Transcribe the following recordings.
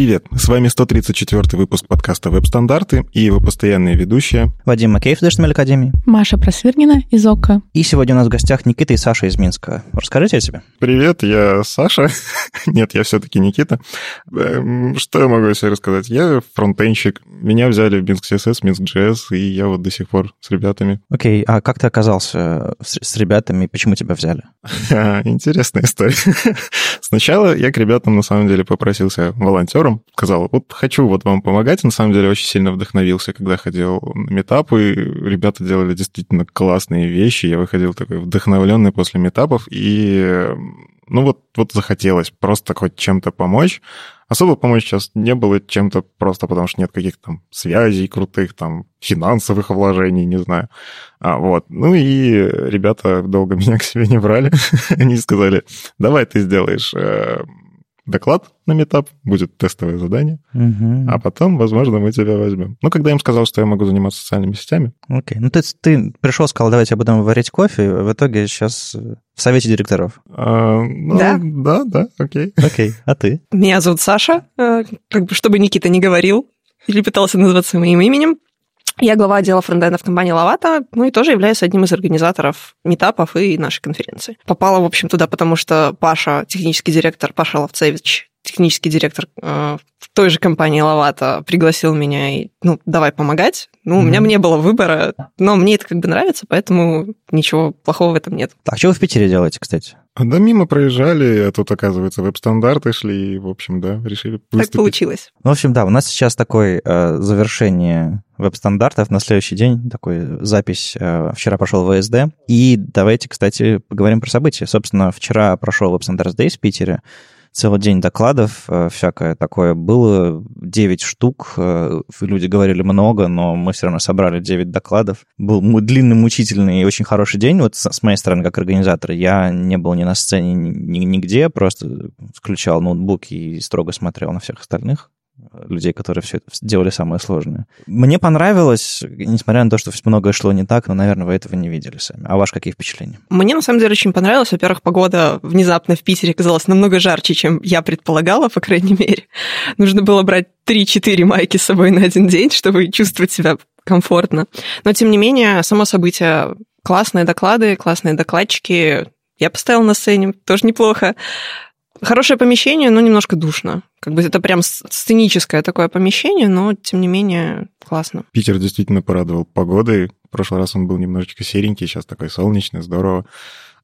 Привет, с вами 134 выпуск подкаста «Веб-стандарты» и его постоянные ведущие Вадим Макеев из HTML Академии. Маша Просвирнина из ОККО. И сегодня у нас в гостях Никита и Саша из Минска. Расскажите о себе. Привет, я Саша. Нет, я все-таки Никита. Эм, что я могу себе рассказать? Я фронтенщик. Меня взяли в Минск CSS, Минск JS, и я вот до сих пор с ребятами. Окей, а как ты оказался с, с ребятами, почему тебя взяли? Интересная история. Сначала я к ребятам, на самом деле, попросился волонтером. Сказал, вот хочу вот вам помогать. На самом деле, очень сильно вдохновился, когда ходил на метапы. Ребята делали действительно классные вещи. Я выходил такой вдохновленный после метапов. И ну вот, вот захотелось просто хоть чем-то помочь. Особо помочь сейчас не было чем-то просто потому, что нет каких-то там связей крутых, там, финансовых вложений, не знаю. А, вот. Ну и ребята долго меня к себе не брали. Они сказали, давай ты сделаешь э, доклад на метап, будет тестовое задание, угу. а потом, возможно, мы тебя возьмем. Ну, когда я им сказал, что я могу заниматься социальными сетями. Окей. Ну, ты, ты пришел, сказал, давайте будем варить кофе, в итоге сейчас в совете директоров. А, ну, Да. Да, да, окей. Окей. А ты? Меня зовут Саша. Э, Как бы, чтобы Никита не говорил или пытался назваться моим именем, я глава отдела фронтенда в компании Лавата, ну и тоже являюсь одним из организаторов метапов и нашей конференции. Попала, в общем, туда, потому что Паша, технический директор, Паша Ловцевич, технический директор э, в той же компании Лавата, пригласил меня и, ну, давай помогать. Ну, у меня не было выбора, но мне это как бы нравится, поэтому ничего плохого в этом нет. Так, что вы в Питере делаете, кстати? А, Да мимо проезжали, а тут, оказывается, веб-стандарты шли, и, в общем, да, решили Так выступить. получилось. Ну, в общем, да, у нас сейчас такое э, завершение веб-стандартов на следующий день, такой запись. э, вчера прошел ВСД. И давайте, кстати, поговорим про события. Собственно, вчера прошел веб-стандарт Days в Питере. Целый день докладов, э, всякое такое было. 9 штук. э, Люди говорили много, но мы все равно собрали 9 докладов. Был длинный, мучительный и очень хороший день. Вот с моей стороны, как организатора, я не был ни на сцене, ни- нигде, просто включал ноутбук и строго смотрел на всех остальных людей, которые все это делали самое сложное. Мне понравилось, несмотря на то, что многое шло не так, но, наверное, вы этого не видели сами. А ваши какие впечатления? Мне на самом деле очень понравилось. Во-первых, погода внезапно в Питере оказалась намного жарче, чем я предполагала, по крайней мере. Нужно было брать 3-4 майки с собой на один день, чтобы чувствовать себя комфортно. Но, тем не менее, само событие классные доклады, классные докладчики. Я поставила на сцене, тоже неплохо. Хорошее помещение, но немножко душно. Как бы это прям сценическое такое помещение, но, тем не менее, классно. Питер действительно порадовал погодой. В прошлый раз он был немножечко серенький, сейчас такой солнечный, здорово.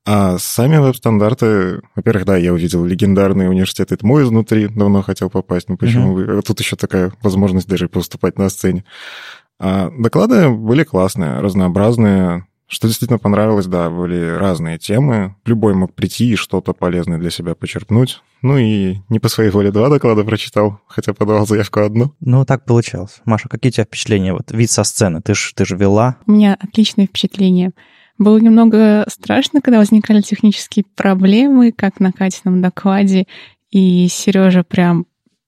А сами веб-стандарты, во-первых, да, я увидел легендарный университет ИТМО изнутри, давно хотел попасть, ну почему вы... Тут еще такая возможность даже поступать на сцене. А доклады были классные, разнообразные. Что действительно понравилось, да, были разные темы. Любой мог прийти и что-то полезное для себя почерпнуть. Ну и не по своей воле два доклада прочитал, хотя подавал заявку одну. Ну, так получалось. Маша, какие у тебя впечатления? Вот вид со сцены, ты же ты ж вела. У меня отличное впечатление. Было немного страшно, когда возникали технические проблемы, как на Катином докладе, и Сережа прям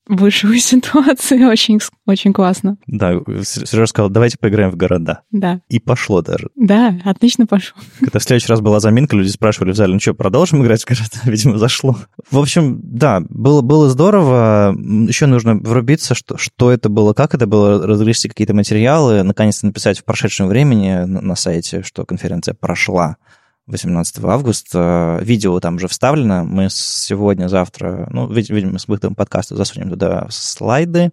вышел из ситуации очень, очень классно. Да, Сережа сказал, давайте поиграем в города. Да, И пошло даже. да, отлично пошло. Когда в следующий раз была заминка, люди спрашивали в зале, ну что, продолжим играть в города? Видимо, зашло. В общем, да, было, было здорово. Еще нужно врубиться, что, что это было, как это было, разгрести какие-то материалы, наконец-то написать в прошедшем времени на, на сайте, что конференция прошла 18 августа. Видео там уже вставлено. Мы сегодня, завтра, ну, вид- видимо, с выходом подкаста засунем туда слайды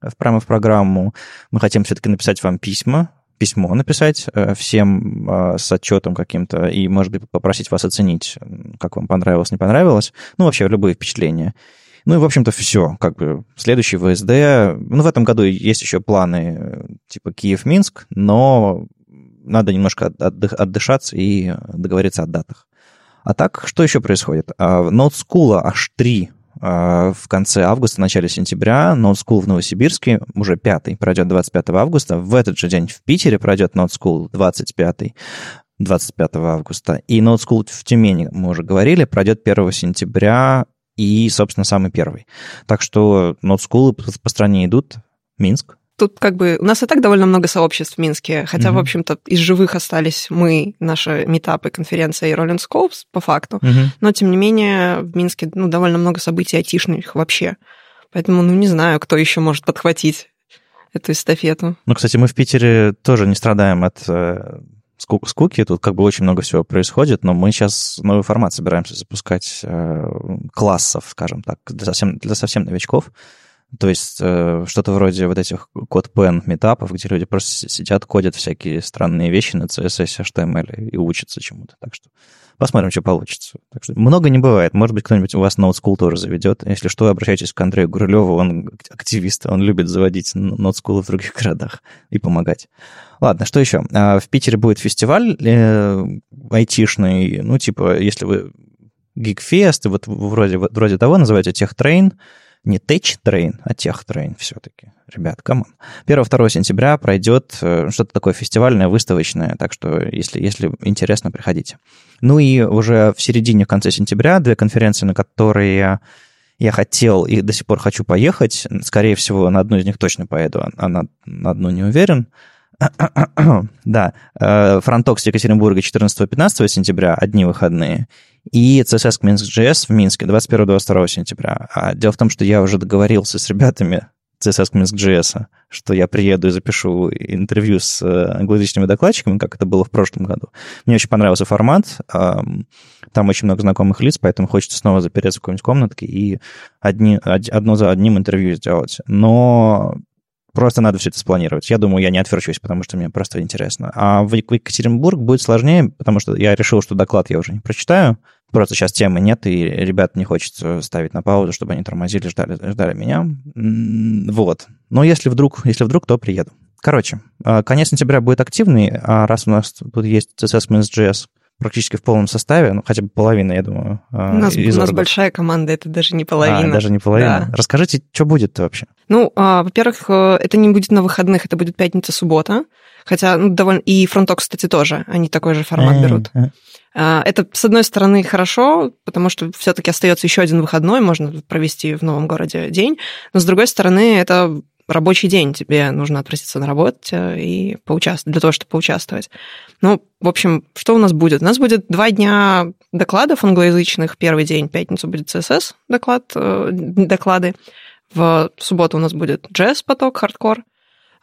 в- прямо в программу. Мы хотим все-таки написать вам письма, письмо написать э, всем э, с отчетом каким-то и, может быть, попросить вас оценить, как вам понравилось, не понравилось. Ну, вообще, любые впечатления. Ну и, в общем-то, все. Как бы следующий ВСД. Ну, в этом году есть еще планы э, типа Киев-Минск, но надо немножко от- отдых- отдышаться и договориться о датах. А так, что еще происходит? А, в Node School аж три а, в конце августа, начале сентября. Node School в Новосибирске уже пятый пройдет 25 августа. В этот же день в Питере пройдет Node School 25 25 августа. И Node School в Тюмени, мы уже говорили, пройдет 1 сентября и, собственно, самый первый. Так что Node School по стране идут. Минск, Тут как бы у нас и так довольно много сообществ в Минске, хотя, Мгм. в общем-то, из живых остались мы, наши метапы, конференция и Rolling Scopes, по факту. Мгм. Но, тем не менее, в Минске ну, довольно много событий айтишных вообще. Поэтому, ну, не знаю, кто еще может подхватить эту эстафету. Ну, кстати, мы в Питере тоже не страдаем от э, ску- скуки. Тут как бы очень много всего происходит, но мы сейчас новый формат собираемся запускать э, классов, скажем так, для совсем, для совсем новичков. То есть э, что-то вроде вот этих код-пен метапов, где люди просто сидят, кодят всякие странные вещи на CSS, HTML и учатся чему-то. Так что посмотрим, что получится. Так что много не бывает. Может быть, кто-нибудь у вас Node School тоже заведет. Если что, обращайтесь к Андрею Гурилеву, он активист, он любит заводить Node School в других городах и помогать. Ладно, что еще? А, в Питере будет фестиваль э, айтишный, ну, типа, если вы Geekfest, вот вроде, вроде того, называется TechTrain, не Tech Train, а Train все-таки. Ребят, come on. 1-2 сентября пройдет э, что-то такое фестивальное, выставочное, так что если, если интересно, приходите. Ну и уже в середине, в конце сентября две конференции, на которые я хотел и до сих пор хочу поехать. Скорее всего, на одну из них точно поеду, а на, на одну не уверен. да, FrontTalks Екатеринбурга 14-15 сентября, одни выходные, и CSS Minsk.js в Минске 21-22 сентября. А дело в том, что я уже договорился с ребятами CSS Minsk.js, что я приеду и запишу интервью с э, англоязычными докладчиками, как это было в прошлом году. Мне очень понравился формат. Там очень много знакомых лиц, поэтому хочется снова запереться в какой-нибудь комнатке и одни, одно за одним интервью сделать. Но Просто надо все это спланировать. Я думаю, я не отверчусь, потому что мне просто интересно. А в Екатеринбург будет сложнее, потому что я решил, что доклад я уже не прочитаю. Просто сейчас темы нет, и ребят не хочется ставить на паузу, чтобы они тормозили, ждали, ждали меня. Вот. Но если вдруг, если вдруг, то приеду. Короче, а, конец сентября будет активный, а раз у нас тут есть CSS-JS, практически в полном составе, ну, хотя бы половина, я думаю. А, у нас, у нас большая команда, это даже не половина. А, даже не половина. Да. Расскажите, что будет вообще? Ну, а, во-первых, э, это не будет на выходных, это будет пятница-суббота. Хотя, ну, довольно... И фронток, кстати, тоже. Они такой же формат берут. Э. А, это, с одной стороны, хорошо, потому что все-таки остается еще один выходной, можно провести в новом городе день. Но, с другой стороны, это рабочий день, тебе нужно отпроситься на работу и поучаствовать, для того, чтобы поучаствовать. Ну, в общем, что у нас будет? У нас будет два дня докладов англоязычных. Первый день, пятницу, будет CSS доклад, э, доклады. В субботу у нас будет джаз-поток, хардкор.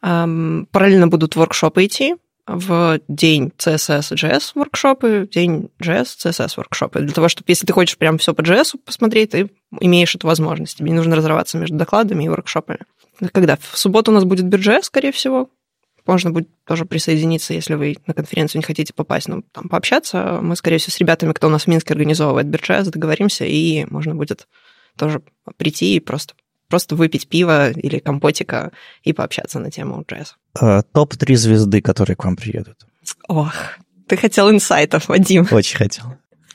Эм, параллельно будут воркшопы идти. В день CSS JS воркшопы, день JS, CSS воркшопы. Для того, чтобы, если ты хочешь прям все по JS посмотреть, ты имеешь эту возможность. Тебе не нужно разрываться между докладами и воркшопами. Когда? В субботу у нас будет бирже, скорее всего. Можно будет тоже присоединиться, если вы на конференцию не хотите попасть, но там пообщаться. Мы, скорее всего, с ребятами, кто у нас в Минске организовывает бирже, договоримся, и можно будет тоже прийти и просто просто выпить пиво или компотика и пообщаться на тему джаза. А, Топ-3 звезды, которые к вам приедут. Ох, ты хотел инсайтов, Вадим. Очень хотел.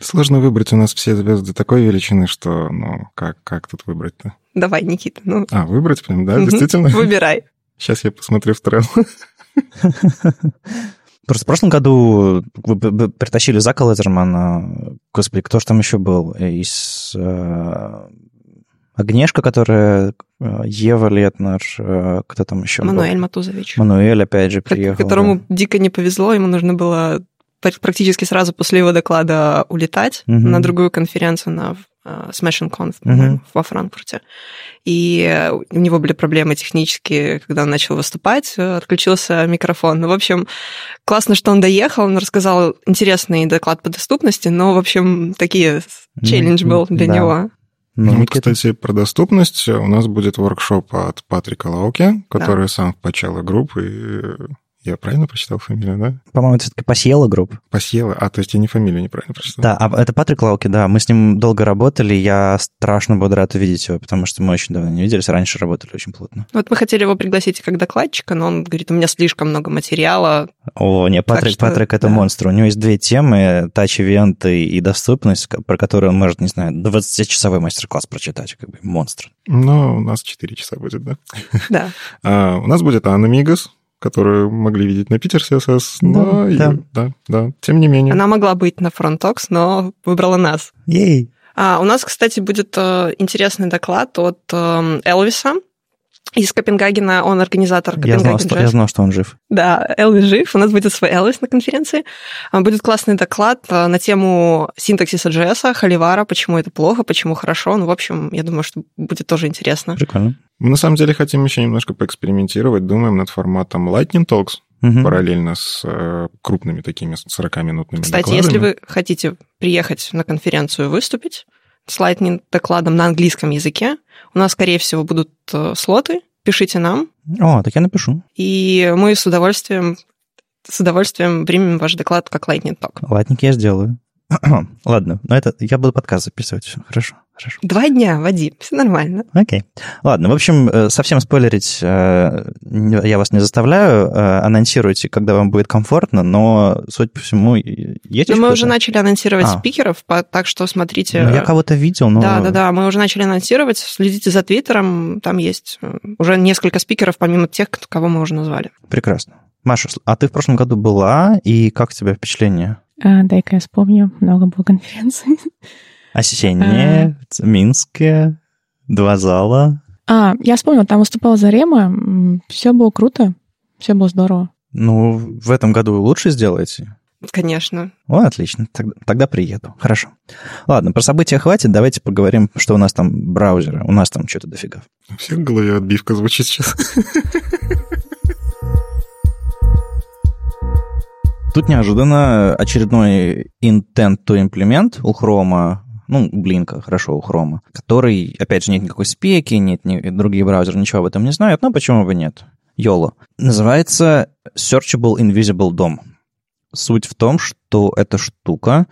Сложно выбрать, у нас все звезды такой величины, что, ну, как, как тут выбрать-то? Давай, Никита. Ну. А, выбрать прям, да, действительно? Выбирай. Сейчас я посмотрю в трейл. Просто в прошлом году вы притащили Зака Лезермана. Господи, кто же там еще был? Из э, Огнешка, которая э, Ева Летнер, э, кто там еще Мануэль был? Матузович. Мануэль, опять же, приехал. Которому да. дико не повезло, ему нужно было практически сразу после его доклада улетать угу. на другую конференцию, на uh, Smashing Conf угу. во Франкфурте. И у него были проблемы технические, когда он начал выступать, отключился микрофон. Ну, в общем, классно, что он доехал, он рассказал интересный доклад по доступности, но, в общем, такие челлендж был для да. него. Ну, ну кстати, про доступность у нас будет воркшоп от Патрика Лауки, который да. сам в почало группы я правильно прочитал фамилию, да? По-моему, это все-таки Пасьела групп. Пасьела, а, то есть я не фамилию неправильно прочитал. Да, а это Патрик Лауки, да. Мы с ним долго работали, я страшно буду рад увидеть его, потому что мы очень давно не виделись, раньше работали очень плотно. Вот мы хотели его пригласить как докладчика, но он говорит, у меня слишком много материала. О, не, Патрик, что, Патрик это да. монстр. У него есть две темы, тач-ивенты и доступность, про которые он может, не знаю, 20-часовой мастер-класс прочитать, как бы монстр. Ну, у нас 4 часа будет, да? Да. а, у нас будет Анна Мигас, которую могли видеть на Питер CSS, но да, да. да, да, тем не менее. Она могла быть на Frontox, но выбрала нас. Ей! А, у нас, кстати, будет э, интересный доклад от э, Элвиса. из Копенгагена, он организатор Я знал, Копенгаген что, я знал, что он жив. Да, Элвис жив, у нас будет свой Элвис на конференции. А, Будет классный доклад а, на тему синтаксиса JS, холивара, почему это плохо, почему хорошо. Ну, в общем, я думаю, что будет тоже интересно. Прикольно. Мы на самом деле хотим еще немножко поэкспериментировать, думаем над форматом Lightning Talks, Мгм. параллельно с э, крупными такими 40-минутными Кстати, докладами. если вы хотите приехать на конференцию выступить с Lightning докладом на английском языке, у нас, скорее всего, будут э, слоты, пишите нам, О, так я напишу. и мы с удовольствием с удовольствием примем ваш доклад как Lightning Talk. Ладненько я сделаю. Ладно, но это я буду подкаст записывать. Все, хорошо, хорошо. Два дня, Вадим, все нормально. Окей. Ладно, в общем, э, совсем спойлерить э, я вас не заставляю. э, Анонсируйте, когда вам будет комфортно, но, судя по всему, есть Но мы уже начали анонсировать А. спикеров, так что смотрите. Ну, я кого-то видел, но... Да, да, да, мы уже начали анонсировать. Следите за Твиттером, там есть уже несколько спикеров, помимо тех, кого мы уже назвали. Прекрасно. Маша, а ты в прошлом году была, и как у тебя впечатление? А, дай-ка я вспомню, много было конференций. Осенние, Минские, два зала. А, я вспомнила, там выступала Зарема, все было круто, все было здорово. Ну, в этом году вы лучше сделаете. Конечно. О, отлично, тогда, тогда приеду. Хорошо. Ладно, про события хватит, давайте поговорим, что у нас там браузеры. У нас там что-то дофига. У всех в голове отбивка звучит сейчас. Тут неожиданно очередной intent to implement у Chrome, ну, у Блинка, хорошо, у Chrome, который, опять же, нет никакой спеки, нет ни, другие браузеры ничего об этом не знают, но почему бы нет? YOLO. Называется Searchable Invisible DOM. Суть в том, что эта штука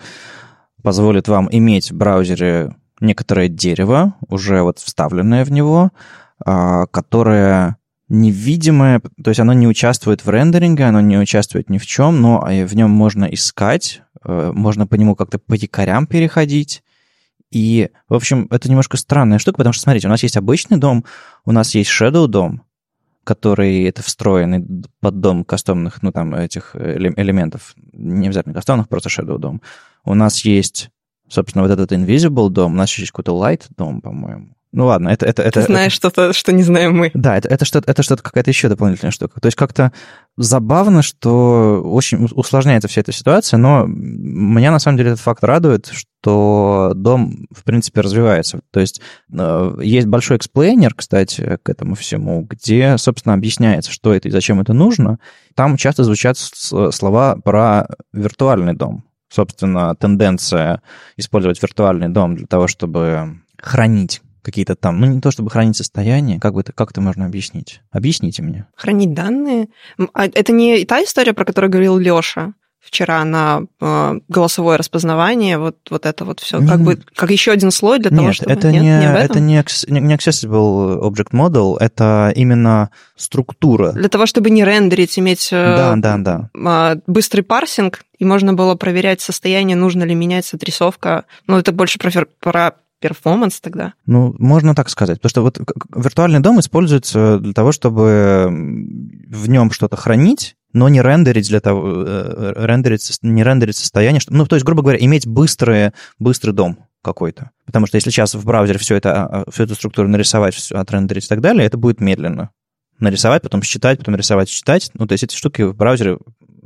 позволит вам иметь в браузере некоторое дерево, уже вот вставленное в него, а, которое невидимое, то есть оно не участвует в рендеринге, оно не участвует ни в чем, но э, в нем можно искать, э, можно по нему как-то по якорям переходить. И, в общем, это немножко странная штука, потому что, смотрите, у нас есть обычный дом, у нас есть Shadow дом, который это встроенный под дом кастомных, ну, там, этих эле- элементов, не обязательно кастомных, просто Shadow дом. У нас есть, собственно, вот этот Invisible дом, у нас еще есть какой-то Light дом, по-моему. Ну ладно, это... это, это Ты знаешь что-то, что не знаем мы. да, это, это что-то, это что-то какая-то еще дополнительная штука. То есть как-то забавно, что очень усложняется вся эта ситуация, но меня на самом деле этот факт радует, что DOM, в принципе, развивается. То есть э, есть большой explainer, кстати, к этому всему, где, собственно, объясняется, что это и зачем это нужно. Там часто звучат слова про виртуальный DOM. Собственно, тенденция использовать виртуальный DOM для того, чтобы хранить какие-то там, ну не то чтобы хранить состояние, как бы это, как это можно объяснить? Объясните мне. Хранить данные. А Это не та история, про которую говорил Леша вчера на э, голосовое распознавание, вот, вот это вот все, как бы как еще один слой для того, Нет, чтобы... это Нет, не, этом? это не, не не accessible object model, это именно структура. Для того, чтобы не рендерить, иметь э, Да, да, да. а, быстрый парсинг, и можно было проверять состояние, нужно ли менять отрисовка. Ну, это больше про, про перформанс тогда. Ну, можно так сказать. Потому что вот виртуальный дом используется для того, чтобы в нем что-то хранить, но не рендерить для того, э, рендерить, сос- не рендерить состояние. Ну, то есть, грубо говоря, иметь быстрый, быстрый дом какой-то. Потому что если сейчас в браузере все это, а, всю эту структуру нарисовать, всё отрендерить и так далее, это будет медленно. Нарисовать, потом считать, потом рисовать, считать. Ну, то есть эти штуки в браузере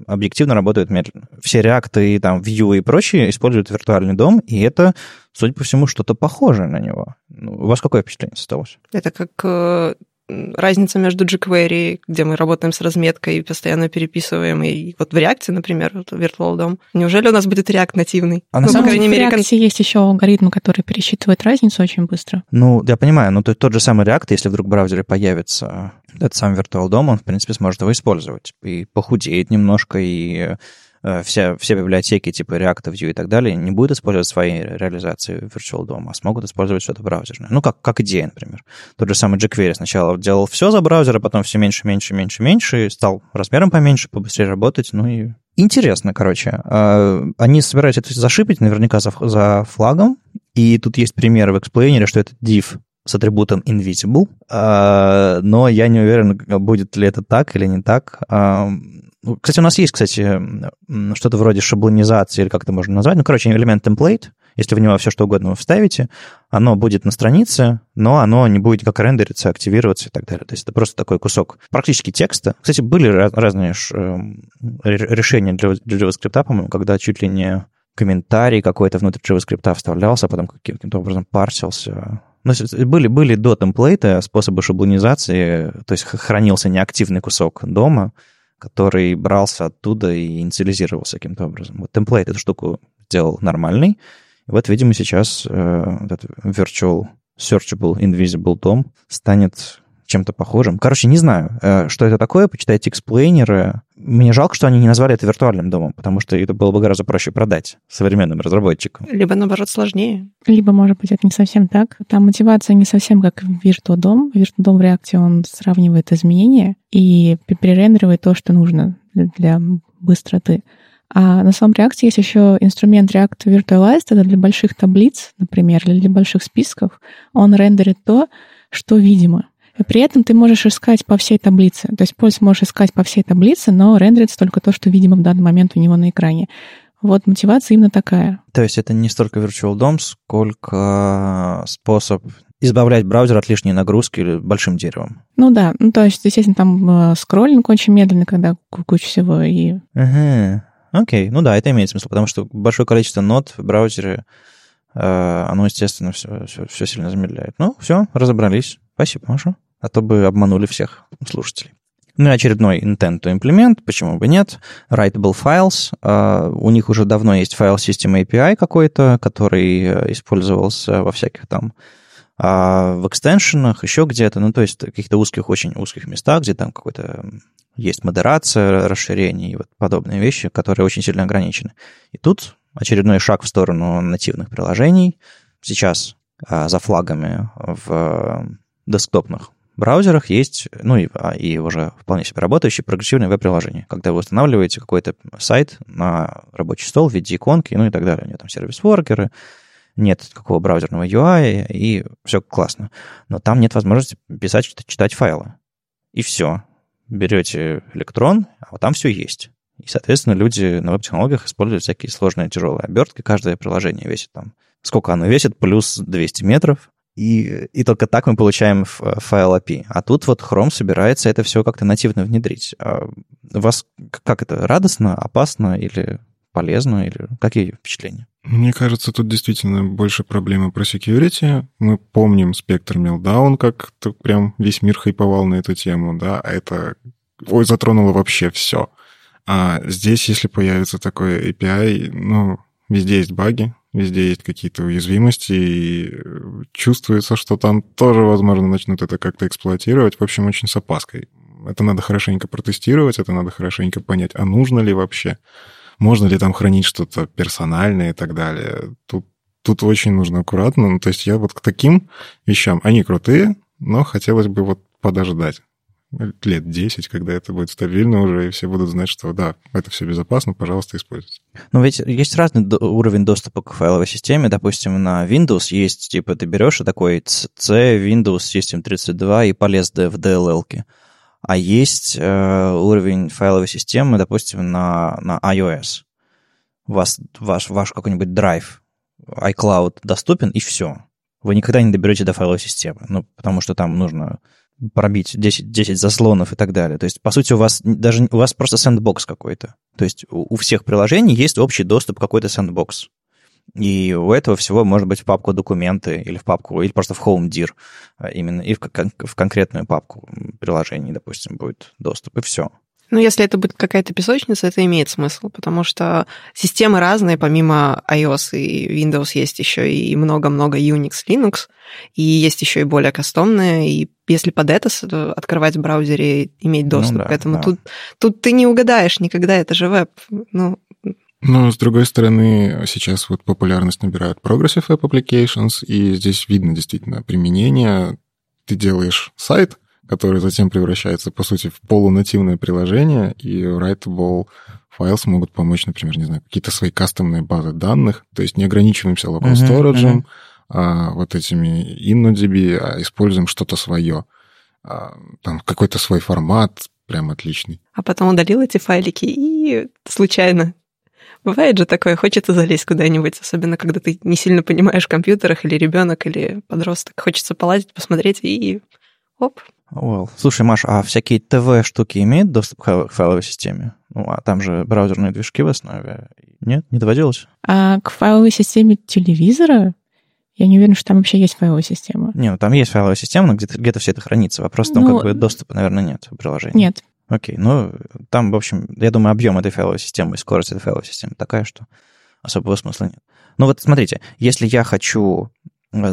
объективно работают медленно. Все реакты и там Vue и прочие используют виртуальный дом, и это, судя по всему, что-то похожее на него. Ну, у вас какое впечатление создалось? Это как э, разница между jQuery, где мы работаем с разметкой и постоянно переписываем, и вот в React, например, вот Virtual DOM. Неужели у нас будет React нативный? А на ну, самом крайней в мере, кон- React есть еще алгоритм, который пересчитывает разницу очень быстро. Ну, я понимаю, но то- тот же самый React, если вдруг в браузере появится этот сам Virtual DOM, он, в принципе, сможет его использовать. И похудеет немножко, и вся, все библиотеки типа React, Vue и так далее не будут использовать свои реализации Virtual DOM, а смогут использовать что-то браузерное. Ну, как, как идея, например. Тот же самый jQuery сначала делал все за браузер, а потом все меньше, меньше, меньше, меньше, и стал размером поменьше, побыстрее работать, ну и... Интересно, короче. А, Они собираются это зашипить наверняка за, за флагом, и тут есть пример в эксплейнере, что это div с атрибутом invisible, а, но я не уверен, будет ли это так или не так. Ну, Кстати, у нас есть, кстати, что-то вроде шаблонизации, или как это можно назвать. Ну, короче, элемент template, Если в него все что угодно вы вставите, оно будет на странице, но оно не будет как рендериться, активироваться и так далее. То есть это просто такой кусок практически текста. Кстати, были разные эм, решения для, JavaScript, по-моему, когда чуть ли не комментарий какой-то внутрь JavaScript вставлялся, а потом каким-то образом парсился. Ну, были, были до темплейта способы шаблонизации, то есть хранился неактивный кусок дома, который брался оттуда и инициализировался каким-то образом. Вот темплейт эту штуку сделал нормальный. И вот, видимо, сейчас э, этот virtual searchable invisible DOM станет чем-то похожим. Короче, не знаю, э, что это такое, почитайте эксплейнеры. Мне жалко, что они не назвали это виртуальным домом, потому что это было бы гораздо проще продать современным разработчикам. Либо, наоборот, сложнее. Либо, может быть, это не совсем так. Там мотивация не совсем как в дом. Virtual в реакции он сравнивает изменения и перерендеривает то, что нужно для быстроты. А на самом реакте есть еще инструмент React Virtualize, это для больших таблиц, например, или для больших списков. Он рендерит то, что видимо. При этом ты можешь искать по всей таблице. То есть пользователь можешь искать по всей таблице, но рендерится только то, что видимо в данный момент у него на экране. Вот мотивация именно такая. То есть это не столько Virtual DOM, сколько способ избавлять браузер от лишней нагрузки или большим деревом. Ну да, ну то есть, естественно, там э, скроллинг очень медленный, когда куча всего и... Ага, окей, ну да, это имеет смысл, потому что большое количество нот в браузере, э, оно, естественно, все, все, все сильно замедляет. Ну, все, разобрались. Спасибо, Маша а то бы обманули всех слушателей. Ну и очередной intent to implement, почему бы нет. Writable files. Uh, у них уже давно есть файл System API какой-то, который э, использовался во всяких там uh, в экстеншенах, еще где-то, ну то есть в каких-то узких, очень узких местах, где там какой-то есть модерация, расширение и вот подобные вещи, которые очень сильно ограничены. И тут очередной шаг в сторону нативных приложений. Сейчас uh, за флагами в десктопных браузерах есть, ну и, а, и уже вполне себе работающие прогрессивные веб-приложения, когда вы устанавливаете какой-то сайт на рабочий стол в виде иконки, ну и так далее. У него там сервис-воркеры, нет какого браузерного UI, и все классно. Но там нет возможности писать, читать файлы. И все. Берете электрон, а вот там все есть. И, соответственно, люди на веб-технологиях используют всякие сложные тяжелые обертки. Каждое приложение весит там... Сколько оно весит? Плюс 200 метров. И, и только так мы получаем файл API. А тут вот Chrome собирается это все как-то нативно внедрить. А вас как это, радостно, опасно или полезно, или какие впечатления? Мне кажется, тут действительно больше проблемы про security. Мы помним спектр Meltdown, как прям весь мир хайповал на эту тему, да, а это ой, затронуло вообще все. А здесь, если появится такой API, ну, везде есть баги, везде есть какие-то уязвимости, и чувствуется, что там тоже, возможно, начнут это как-то эксплуатировать. В общем, очень с опаской. Это надо хорошенько протестировать, это надо хорошенько понять, а нужно ли вообще, можно ли там хранить что-то персональное и так далее. Тут, тут очень нужно аккуратно. Ну, то есть я вот к таким вещам, они крутые, но хотелось бы вот подождать лет 10, когда это будет стабильно уже, и все будут знать, что да, это все безопасно, пожалуйста, используйте. Но ведь есть разный уровень доступа к файловой системе. Допустим, на Windows есть, типа, ты берешь и такой C, Windows System 32 и полез в DLL. -ки. А есть э, уровень файловой системы, допустим, на, на iOS. Вас ваш, ваш какой-нибудь драйв, iCloud доступен, и все. Вы никогда не доберете до файловой системы, ну, потому что там нужно пробить 10, 10 заслонов и так далее. То есть, по сути, у вас даже у вас просто сэндбокс какой-то. То есть у, у всех приложений есть общий доступ какой-то сэндбокс. И у этого всего может быть в папку документы или в папку, или просто в Home Dir а, именно, и в, в конкретную папку приложений, допустим, будет доступ, и все. Ну, если это будет какая-то песочница, это имеет смысл, потому что системы разные, помимо iOS и Windows есть еще и много-много Unix, Linux, и есть еще и более кастомные, и если под это открывать в браузере, иметь доступ ну, да, к этому, да. тут, тут ты не угадаешь никогда, это же веб. Ну, но, с другой стороны, сейчас вот популярность набирают Progressive Web Applications, и здесь видно действительно применение. Ты делаешь сайт, который затем превращается, по сути, в полунативное приложение, и Writable Files могут помочь, например, не знаю, какие-то свои кастомные базы данных, то есть не ограничиваемся local storage, uh-huh, uh-huh. А, вот этими InnoDB, а используем что-то свое. А, там какой-то свой формат, прям отличный. А потом удалил эти файлики и случайно Бывает же такое, хочется залезть куда-нибудь, особенно когда ты не сильно понимаешь в компьютерах, или ребенок, или подросток. Хочется полазить, посмотреть, и оп. Well. Слушай, Маш, а всякие ТВ-штуки имеют доступ к файловой системе? Ну, а там же браузерные движки в основе. Нет, не доводилось? А к файловой системе телевизора я не уверена, что там вообще есть файловая система. Не, ну там есть файловая система, но где-то где все это хранится. Вопрос в том, Ну, как бы доступа, наверное, нет в приложении. Нет. Окей, ну там, в общем, я думаю, объем этой файловой системы и скорость этой файловой системы такая, что особого смысла нет. Ну вот смотрите, если я хочу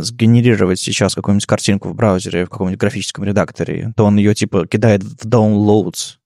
сгенерировать сейчас какую-нибудь картинку в браузере, в каком-нибудь графическом редакторе, то он ее типа кидает в downloads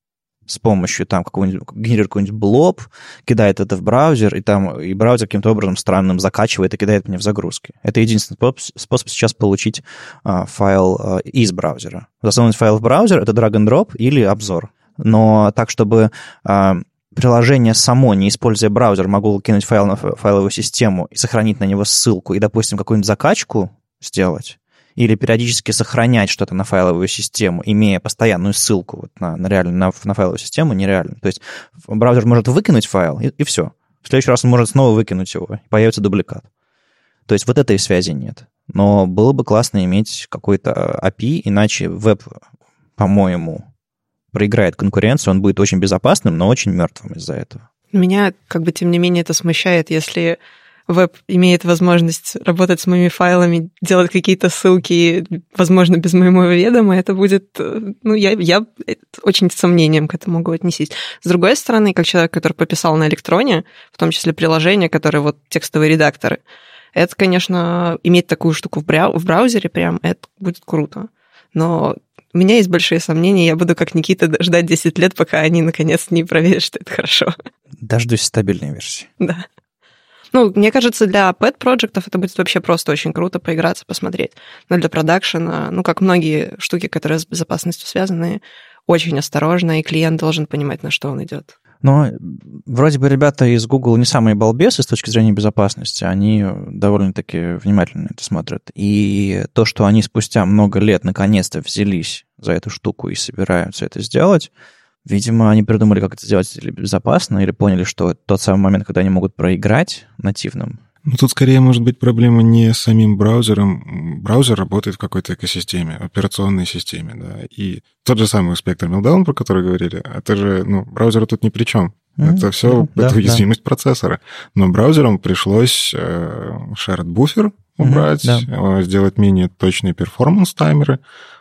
с помощью там какого-нибудь, генерирует какой-нибудь блоб, кидает это в браузер, и там и браузер каким-то образом странным закачивает и кидает мне в загрузки. Это единственный способ, способ сейчас получить а, файл а, из браузера. Засунуть файл в браузер — это drag and drop или обзор. Но так, чтобы а, приложение само, не используя браузер, могло кинуть файл на фа- файловую систему и сохранить на него ссылку и, допустим, какую-нибудь закачку сделать, или периодически сохранять что-то на файловую систему, имея постоянную ссылку вот на, на, реально, на, на файловую систему, нереально. То есть браузер может выкинуть файл, и, и все. В следующий раз он может снова выкинуть его, и появится дубликат. То есть вот этой связи нет. Но было бы классно иметь какой-то API, иначе веб, по-моему, проиграет конкуренцию, он будет очень безопасным, но очень мертвым из-за этого. Меня, как бы, тем не менее, это смущает, если веб имеет возможность работать с моими файлами, делать какие-то ссылки, возможно, без моего ведома, это будет... э, Ну, я, я очень с сомнением к этому могу отнестись. С другой стороны, как человек, который пописал на электроне, в том числе приложения, которые вот текстовые редакторы, это, конечно, иметь такую штуку в, брау- в браузере прям, это будет круто. Но у меня есть большие сомнения, я буду как Никита ждать 10 лет, пока они наконец не проверят, что это хорошо. Дождусь стабильной версии. Да. Ну, мне кажется, для пэт-проектов это будет вообще просто очень круто поиграться, посмотреть. Но для продакшена, ну, как многие штуки, которые с безопасностью связаны, очень осторожно, и клиент должен понимать, на что он идет. Но вроде бы ребята из Google не самые балбесы с точки зрения безопасности, они довольно-таки внимательно это смотрят. И то, что они спустя много лет наконец-то взялись за эту штуку и собираются это сделать, видимо, они придумали, как это сделать безопасно, или поняли, что тот самый момент, когда они могут проиграть нативным. Ну, тут скорее может быть проблема не с самим браузером. Браузер работает в какой-то экосистеме, операционной системе, да. И тот же самый спектр Meltdown, про который говорили, это же, ну, браузер тут ни при чем. Мгм. Это все, Да, это да. уязвимость процессора. Но браузерам пришлось э, shared буфер убрать, да. э, сделать менее точные перформанс-таймеры,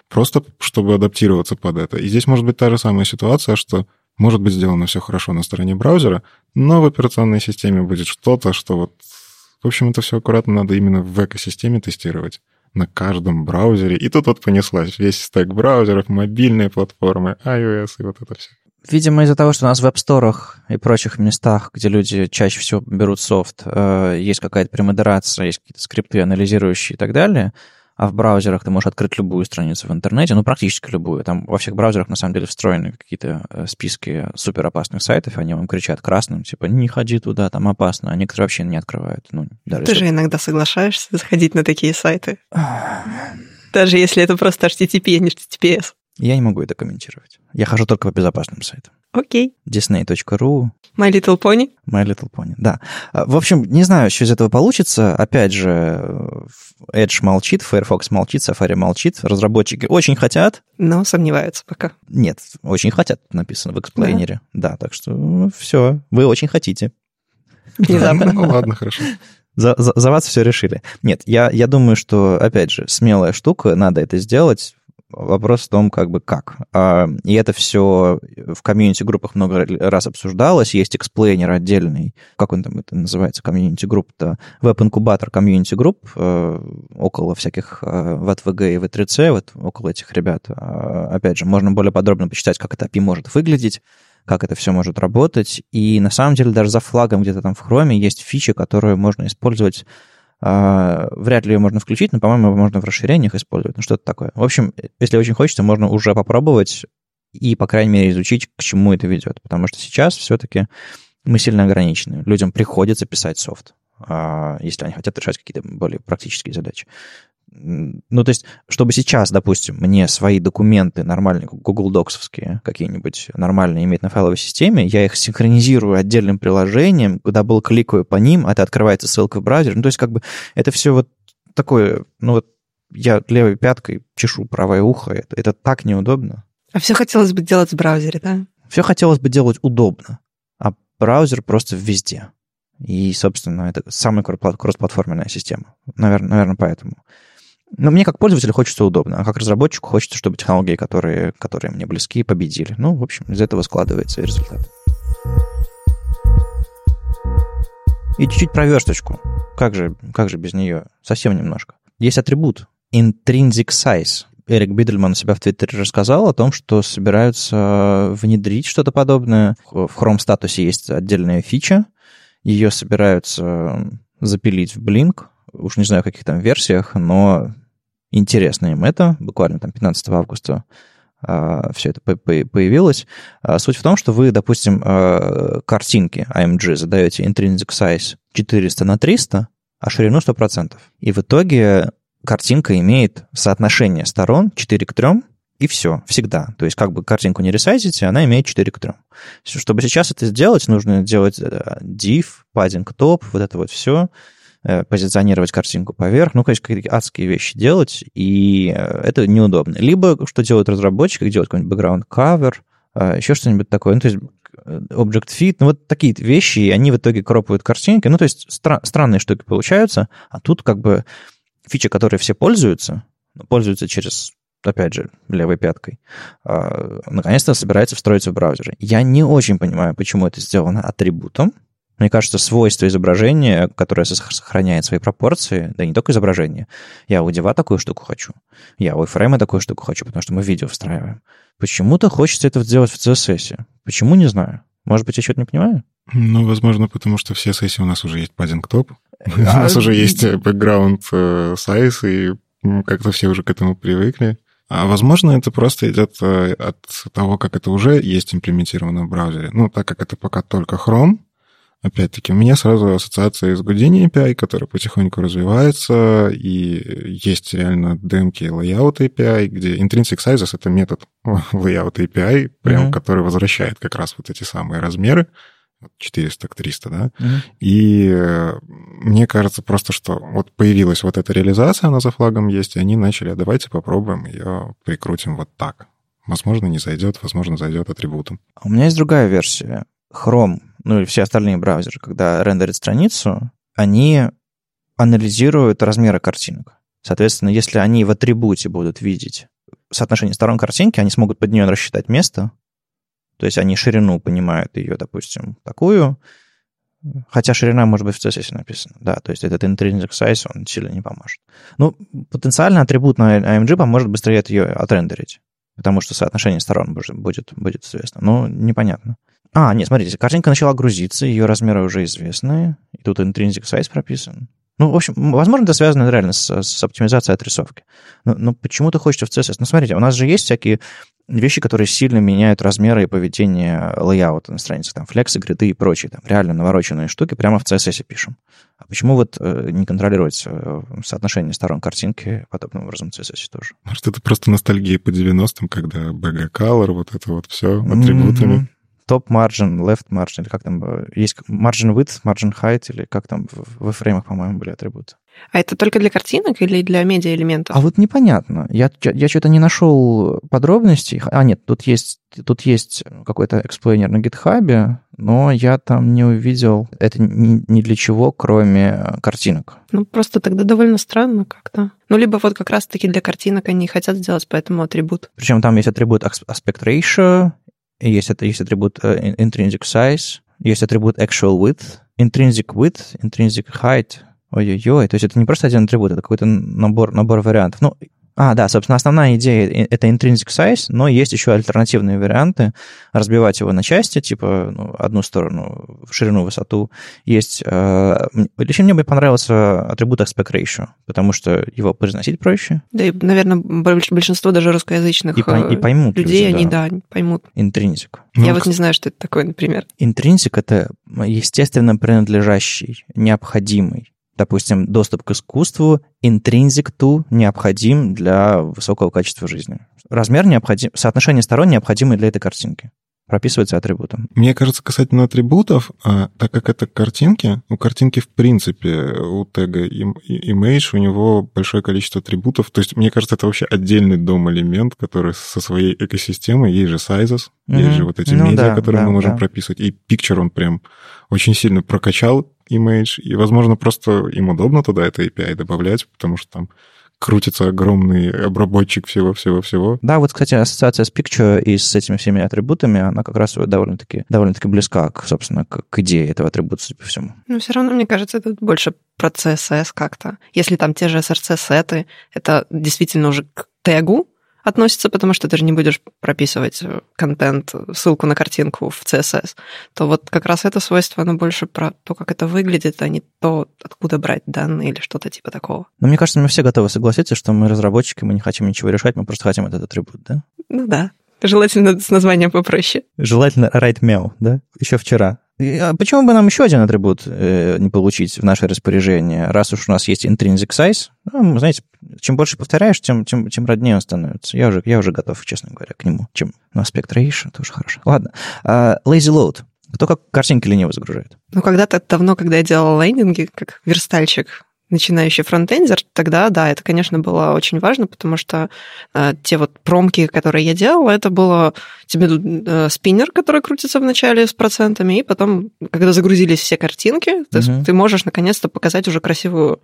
просто чтобы адаптироваться под это. И здесь может быть та же самая ситуация, что может быть сделано все хорошо на стороне браузера, но в операционной системе будет что-то, что вот... В общем, это все аккуратно надо именно в экосистеме тестировать на каждом браузере. И тут вот понеслась весь стек браузеров, мобильные платформы, iOS и вот это все. Видимо, из-за того, что у нас в веб-сторах и прочих местах, где люди чаще всего берут софт, э, есть какая-то премодерация, есть какие-то скрипты, анализирующие и так далее, а в браузерах ты можешь открыть любую страницу в интернете, ну, практически любую. Там во всех браузерах, на самом деле, встроены какие-то э, списки суперопасных сайтов, и они вам кричат красным, типа, не ходи туда, там опасно, а некоторые вообще не открывают. Ну, даже Ты если- же иногда соглашаешься заходить на такие сайты. Даже если это просто HTTP, а не HTTPS. Я не могу это комментировать. Я хожу только по безопасным сайтам. Окей. Disney.ru, My Little Pony. My Little Pony, да. А, В общем, не знаю, что из этого получится. Опять же, Edge молчит, Firefox молчит, Safari молчит. Разработчики очень хотят. Но сомневаются пока. Нет, очень хотят, написано в explainer е. Да, так что все, вы очень хотите. Внезапно. Ну ладно, хорошо. За, за- за вас все решили. Нет, я, я думаю, что, опять же, смелая штука, надо это сделать. Вопрос в том, как бы как. А, И это все в community-группах много раз обсуждалось. Есть explainer отдельный. Как он там это называется, community group-то? Web Incubator Community Group э, около всяких э, VTVG и V3C, вот около этих ребят. А, Опять же, можно более подробно почитать, как это API может выглядеть, как это все может работать. И на самом деле даже за флагом где-то там в хроме есть фича, которую можно использовать. А, Вряд ли ее можно включить, но, по-моему, можно в расширениях использовать. Ну, что-то такое. В общем, если очень хочется, можно уже попробовать и, по крайней мере, изучить, к чему это ведет. Потому что сейчас все-таки мы сильно ограничены. Людям приходится писать софт, а, если они хотят решать какие-то более практические задачи. Ну, то есть, чтобы сейчас, допустим, мне свои документы нормальные, Google Docsовские какие-нибудь нормальные иметь на файловой системе, я их синхронизирую отдельным приложением, куда был кликаю по ним, это открывается ссылка в браузер. Ну, то есть, как бы, это все вот такое, ну, вот я левой пяткой чешу правое ухо, это, это так неудобно. А все хотелось бы делать в браузере, да? Все хотелось бы делать удобно, а браузер просто везде. И, собственно, это самая кроссплатформенная система. Наверное, наверное, поэтому. Но мне как пользователю хочется удобно, а как разработчику хочется, чтобы технологии, которые, которые мне близки, победили. Ну, в общем, из этого складывается результат. И чуть-чуть про версточку. Как же, как же без нее? Совсем немножко. Есть атрибут intrinsic size. Эрик Бидельман у себя в Твиттере рассказал о том, что собираются внедрить что-то подобное. В Chrome статусе есть отдельная фича. Ее собираются запилить в Blink. Уж не знаю, в каких там версиях, но интересно им это. Буквально там 15 августа а, все это появилось. А, суть в том, что вы, допустим, а, картинки AMG задаете intrinsic size 400 на 300, а ширину 100%. И в итоге картинка имеет соотношение сторон 4 к 3, и все, всегда. То есть как бы картинку не ресайзите, она имеет 4 к 3. Чтобы сейчас это сделать, нужно делать э, div, padding top, вот это вот все, позиционировать картинку поверх, ну, конечно, какие-то адские вещи делать, и э, это неудобно. Либо что делают разработчики, делают какой-нибудь background cover, еще что-нибудь такое, ну, то есть Object Fit, ну, вот такие вещи, и они в итоге кропают картинки, ну, то есть стра- странные штуки получаются, а тут как бы фича, которой все пользуются, пользуются через опять же, левой пяткой, а, наконец-то собирается встроиться в браузере. Я не очень понимаю, почему это сделано атрибутом. Мне кажется, свойство изображения, которое сохраняет свои пропорции, да не только изображение. Я у Дива такую штуку хочу. Я у фрейма такую штуку хочу, потому что мы видео встраиваем. Почему-то хочется это сделать в CSS. Почему, не знаю. Может быть, я что-то не понимаю? Ну, возможно, потому что в CSS у нас уже есть паддинг топ. У нас уже есть background э, size, и как-то все уже к этому привыкли. А возможно, это просто идет э, от того, как это уже есть имплементировано в браузере. Ну, так как это пока только Chrome, опять-таки, у меня сразу ассоциация с Houdini API, который потихоньку развивается, и есть реально демки Layout API, где intrinsic sizes — это метод Layout API, прям, mm-hmm. который возвращает как раз вот эти самые размеры. 400 к 300, да. Угу. И э, мне кажется просто, что вот появилась вот эта реализация, она за флагом есть, и они начали, а давайте попробуем ее прикрутим вот так. Возможно, не зайдет, возможно, зайдет атрибутом. У меня есть другая версия. Chrome, ну или все остальные браузеры, когда рендерят страницу, они анализируют размеры картинок. Соответственно, если они в атрибуте будут видеть соотношение сторон картинки, они смогут под нее рассчитать место, то есть они ширину понимают ее, допустим, такую, хотя ширина может быть в CSS написана, да, то есть этот intrinsic size, он сильно не поможет. Ну, потенциально атрибут на AMG поможет быстрее ее отрендерить, потому что соотношение сторон будет, будет известно, но непонятно. А, нет, смотрите, картинка начала грузиться, ее размеры уже известны, и тут intrinsic size прописан. Ну, в общем, возможно, это связано реально с, с оптимизацией отрисовки. Но, но почему-то хочется в CSS. Ну, смотрите, у нас же есть всякие вещи, которые сильно меняют размеры и поведение лейаута на странице, там, флексы, гриды и прочие, там, реально навороченные штуки прямо в CSS пишем. А почему вот э, не контролировать э, соотношение сторон картинки подобным образом в CSS тоже? Может, это просто ностальгия по 90-м, когда BG Color, вот это вот все атрибутами. Mm-hmm топ margin, left margin, или как там, э, есть margin width, margin height, или как там в, фреймах, по-моему, были атрибуты. А это только для картинок или для медиа-элементов? А вот непонятно. Я, я что-то не нашел подробностей. А, нет, тут есть, тут есть какой-то эксплойнер на гитхабе, но я там не увидел это ни, ни для чего, кроме картинок. Ну, просто тогда довольно странно как-то. Ну, либо вот как раз-таки для картинок они хотят сделать, поэтому атрибут. Причем там есть атрибут aspect ratio, есть, это, есть атрибут uh, intrinsic size, есть атрибут actual width, intrinsic width, intrinsic height. Ой-ой-ой, то есть это не просто один атрибут, это какой-то набор, набор вариантов. Ну, а, да, собственно, основная идея — это intrinsic size, но есть еще альтернативные варианты. Разбивать его на части, типа ну, одну сторону в ширину, высоту. Есть... Э, лично мне бы понравился атрибут aspect ratio, потому что его произносить проще. Да, и, наверное, большинство даже русскоязычных и, по, и поймут людей, люди, они, да. да, поймут. Intrinsic. Я ну, вот не знаю, что это такое, например. Intrinsic — это естественно принадлежащий, необходимый допустим, доступ к искусству интринзик to необходим для высокого качества жизни. Размер необходим, соотношение сторон необходимы для этой картинки прописывается атрибутом. Мне кажется, касательно атрибутов, а, так как это картинки, у картинки в принципе, у тега image, у него большое количество атрибутов. То есть, мне кажется, это вообще отдельный дом-элемент, который со своей экосистемой, есть же sizes, mm-hmm. есть же вот эти ну, медиа, да, которые да, мы можем да. прописывать. И picture он прям очень сильно прокачал image, и, возможно, просто им удобно туда это API добавлять, потому что там крутится огромный обработчик всего-всего-всего. Да, вот, кстати, ассоциация с Picture и с этими всеми атрибутами, она как раз довольно-таки довольно-таки близка, к, собственно, к, к идее этого атрибута, судя по всему. Но все равно, мне кажется, это больше про CSS как-то. Если там те же SRC-сеты, это действительно уже к тегу, относится, потому что ты же не будешь прописывать э, контент, ссылку на картинку в CSS, то вот как раз это свойство, оно больше про то, как это выглядит, а не то, откуда брать данные или что-то типа такого. Но мне кажется, мы все готовы согласиться, что мы разработчики, мы не хотим ничего решать, мы просто хотим этот атрибут, да? Ну да. Желательно с названием попроще. Желательно write meow, да? Еще вчера. А почему бы нам еще один атрибут э, не получить в наше распоряжение, раз уж у нас есть intrinsic size? Ну, знаете, чем больше повторяешь, тем, тем, тем роднее он становится. Я уже, я уже готов, честно говоря, к нему. Чем ну, аспект ratio, тоже хорошо. Ладно. Uh, lazy load. Кто как картинки лениво загружает? Ну, когда-то давно, когда я делала лендинги, как верстальщик, начинающий фронтендер, тогда, да, это, конечно, было очень важно, потому что э, те вот промки, которые я делала, это было тебе э, спиннер, который крутится вначале с процентами, и потом, когда загрузились все картинки, ты, угу. ты можешь наконец-то показать уже красивую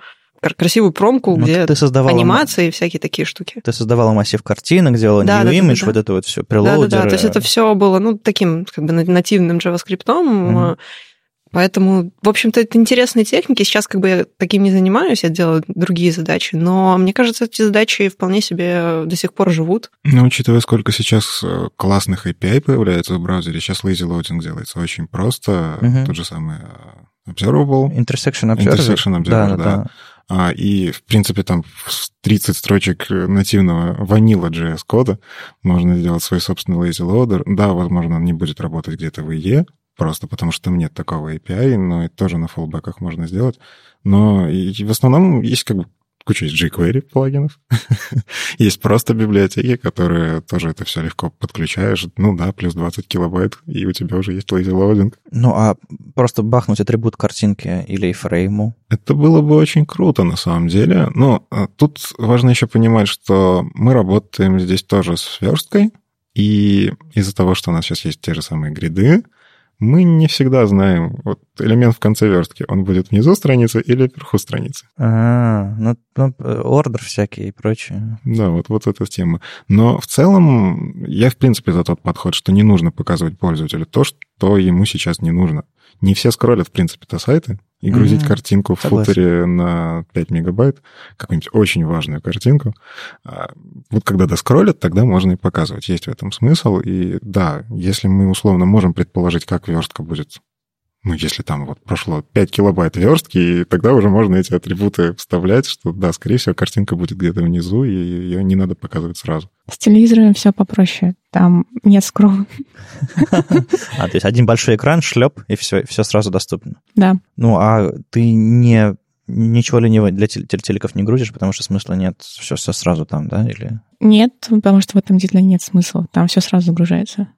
красивую промку, ну, где ты создавала анимации и всякие такие штуки. Ты создавала массив картинок, делала да, new да, image, да, да. вот это вот все, прелоудер. Да, да, да, то есть это все было, ну, таким как бы нативным JavaScript, угу. Поэтому, в общем-то, это интересные техники. Сейчас как бы я таким не занимаюсь, я делаю другие задачи, но мне кажется, эти задачи вполне себе до сих пор живут. Ну, учитывая, сколько сейчас э, классных API появляется в браузере, сейчас lazy loading делается очень просто. Угу. Тот же самый э, Observable. Intersection Observer. Intersection Observer, да. да. да. А, и, в принципе, там 30 строчек нативного ванила JS кода можно сделать свой собственный lazy loader. Да, возможно, он не будет работать где-то в IE, просто потому что там нет такого API, но это тоже на фоллбеках можно сделать. Но и в основном есть как бы куча есть jQuery плагинов. есть просто библиотеки, которые тоже это все легко подключаешь. Ну да, плюс 20 килобайт, и у тебя уже есть lazy loading. Ну а просто бахнуть атрибут картинки или фрейму? Это было бы очень круто на самом деле. Но а, тут важно еще понимать, что мы работаем здесь тоже с версткой, и из-за того, что у нас сейчас есть те же самые гриды, мы не всегда знаем, вот элемент в конце верстки, он будет внизу страницы или вверху страницы. А, ну, ну ордер всякие и прочее. Да, вот, вот эта тема. Но в целом я, в принципе, за тот подход, что не нужно показывать пользователю то, что ему сейчас не нужно. Не все скроллят, в принципе-то, сайты, и грузить mm-hmm. картинку в Согласен. футере на 5 мегабайт, какую-нибудь очень важную картинку. А вот когда доскроллят, тогда можно и показывать. Есть в этом смысл. И да, если мы условно можем предположить, как верстка будет ну, если там вот прошло 5 килобайт верстки, и тогда уже можно эти атрибуты вставлять, что, да, скорее всего, картинка будет где-то внизу, и ее не надо показывать сразу. С телевизором все попроще. Там нет скролла. А, то есть один большой экран, шлеп, и все, все сразу доступно. Да. Ну, а ты не ничего ленивого для телеков не грузишь, потому что смысла нет, все, все сразу там, да, или? Нет, потому что в этом действительно нет смысла, там все сразу загружается.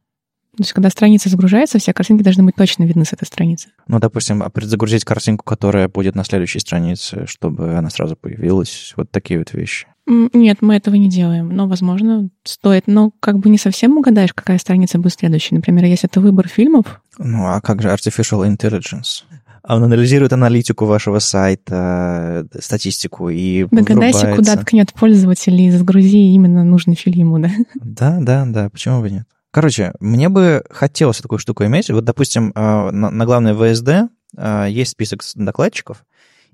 То есть, когда страница загружается, все картинки должны быть точно видны с этой страницы. Ну, допустим, а предзагрузить картинку, которая будет на следующей странице, чтобы она сразу появилась. Вот такие вот вещи. Нет, мы этого не делаем. Но, возможно, стоит. Но как бы не совсем угадаешь, какая страница будет следующей. Например, если это выбор фильмов. Ну, а как же Artificial Intelligence? Он анализирует аналитику вашего сайта, статистику и Догадайся, куда ткнет пользователь и загрузи именно нужный фильм ему, да? Да, да, да, почему бы нет? Короче, мне бы хотелось такую штуку иметь. Вот, допустим, а, на главной ВСД а, есть список докладчиков,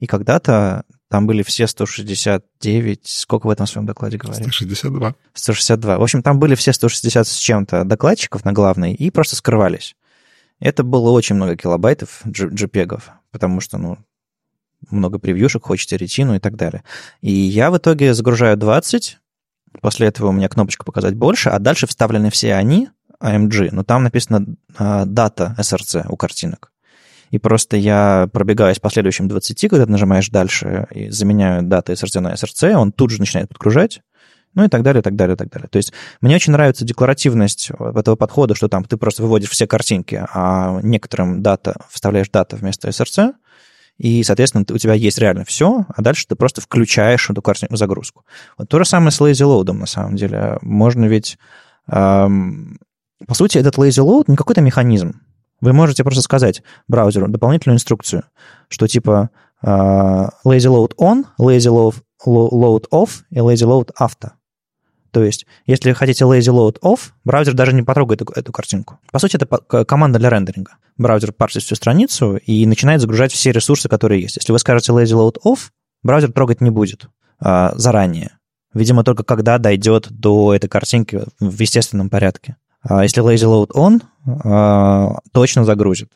и когда-то там были все 169, сколько в этом своем докладе говорили? 162. 162. В общем, там были все 160 с чем-то докладчиков на главной и просто скрывались. Это было очень много килобайтов JPEG, потому что, ну, много превьюшек, хочется ретину и так далее. И я в итоге загружаю 20, После этого у меня кнопочка «Показать больше», а дальше вставлены все они, AMG, но там написано а, дата SRC у картинок. и просто я пробегаюсь по следующим 20, когда ты нажимаешь дальше и заменяю даты SRC на SRC, он тут же начинает подгружать, ну и так далее, так далее, так далее. То есть мне очень нравится декларативность этого подхода, что там ты просто выводишь все картинки, а некоторым дата, вставляешь дата вместо SRC, и, соответственно, у тебя есть реально все, а дальше ты просто включаешь эту картинку загрузку. Вот то же самое с lazy load, на самом деле. Можно ведь... Эм, по сути, этот lazy load не какой-то механизм. Вы можете просто сказать браузеру дополнительную инструкцию, что типа э, lazy load on, lazy load, off и lazy load after. То есть, если хотите lazy load off, браузер даже не потрогает эту, эту картинку. По сути, это команда для рендеринга. Браузер парсит всю страницу и начинает загружать все ресурсы, которые есть. Если вы скажете lazy load off, браузер трогать не будет а, заранее. Видимо, только когда дойдет до этой картинки в естественном порядке. А если lazy load on, а, точно загрузит.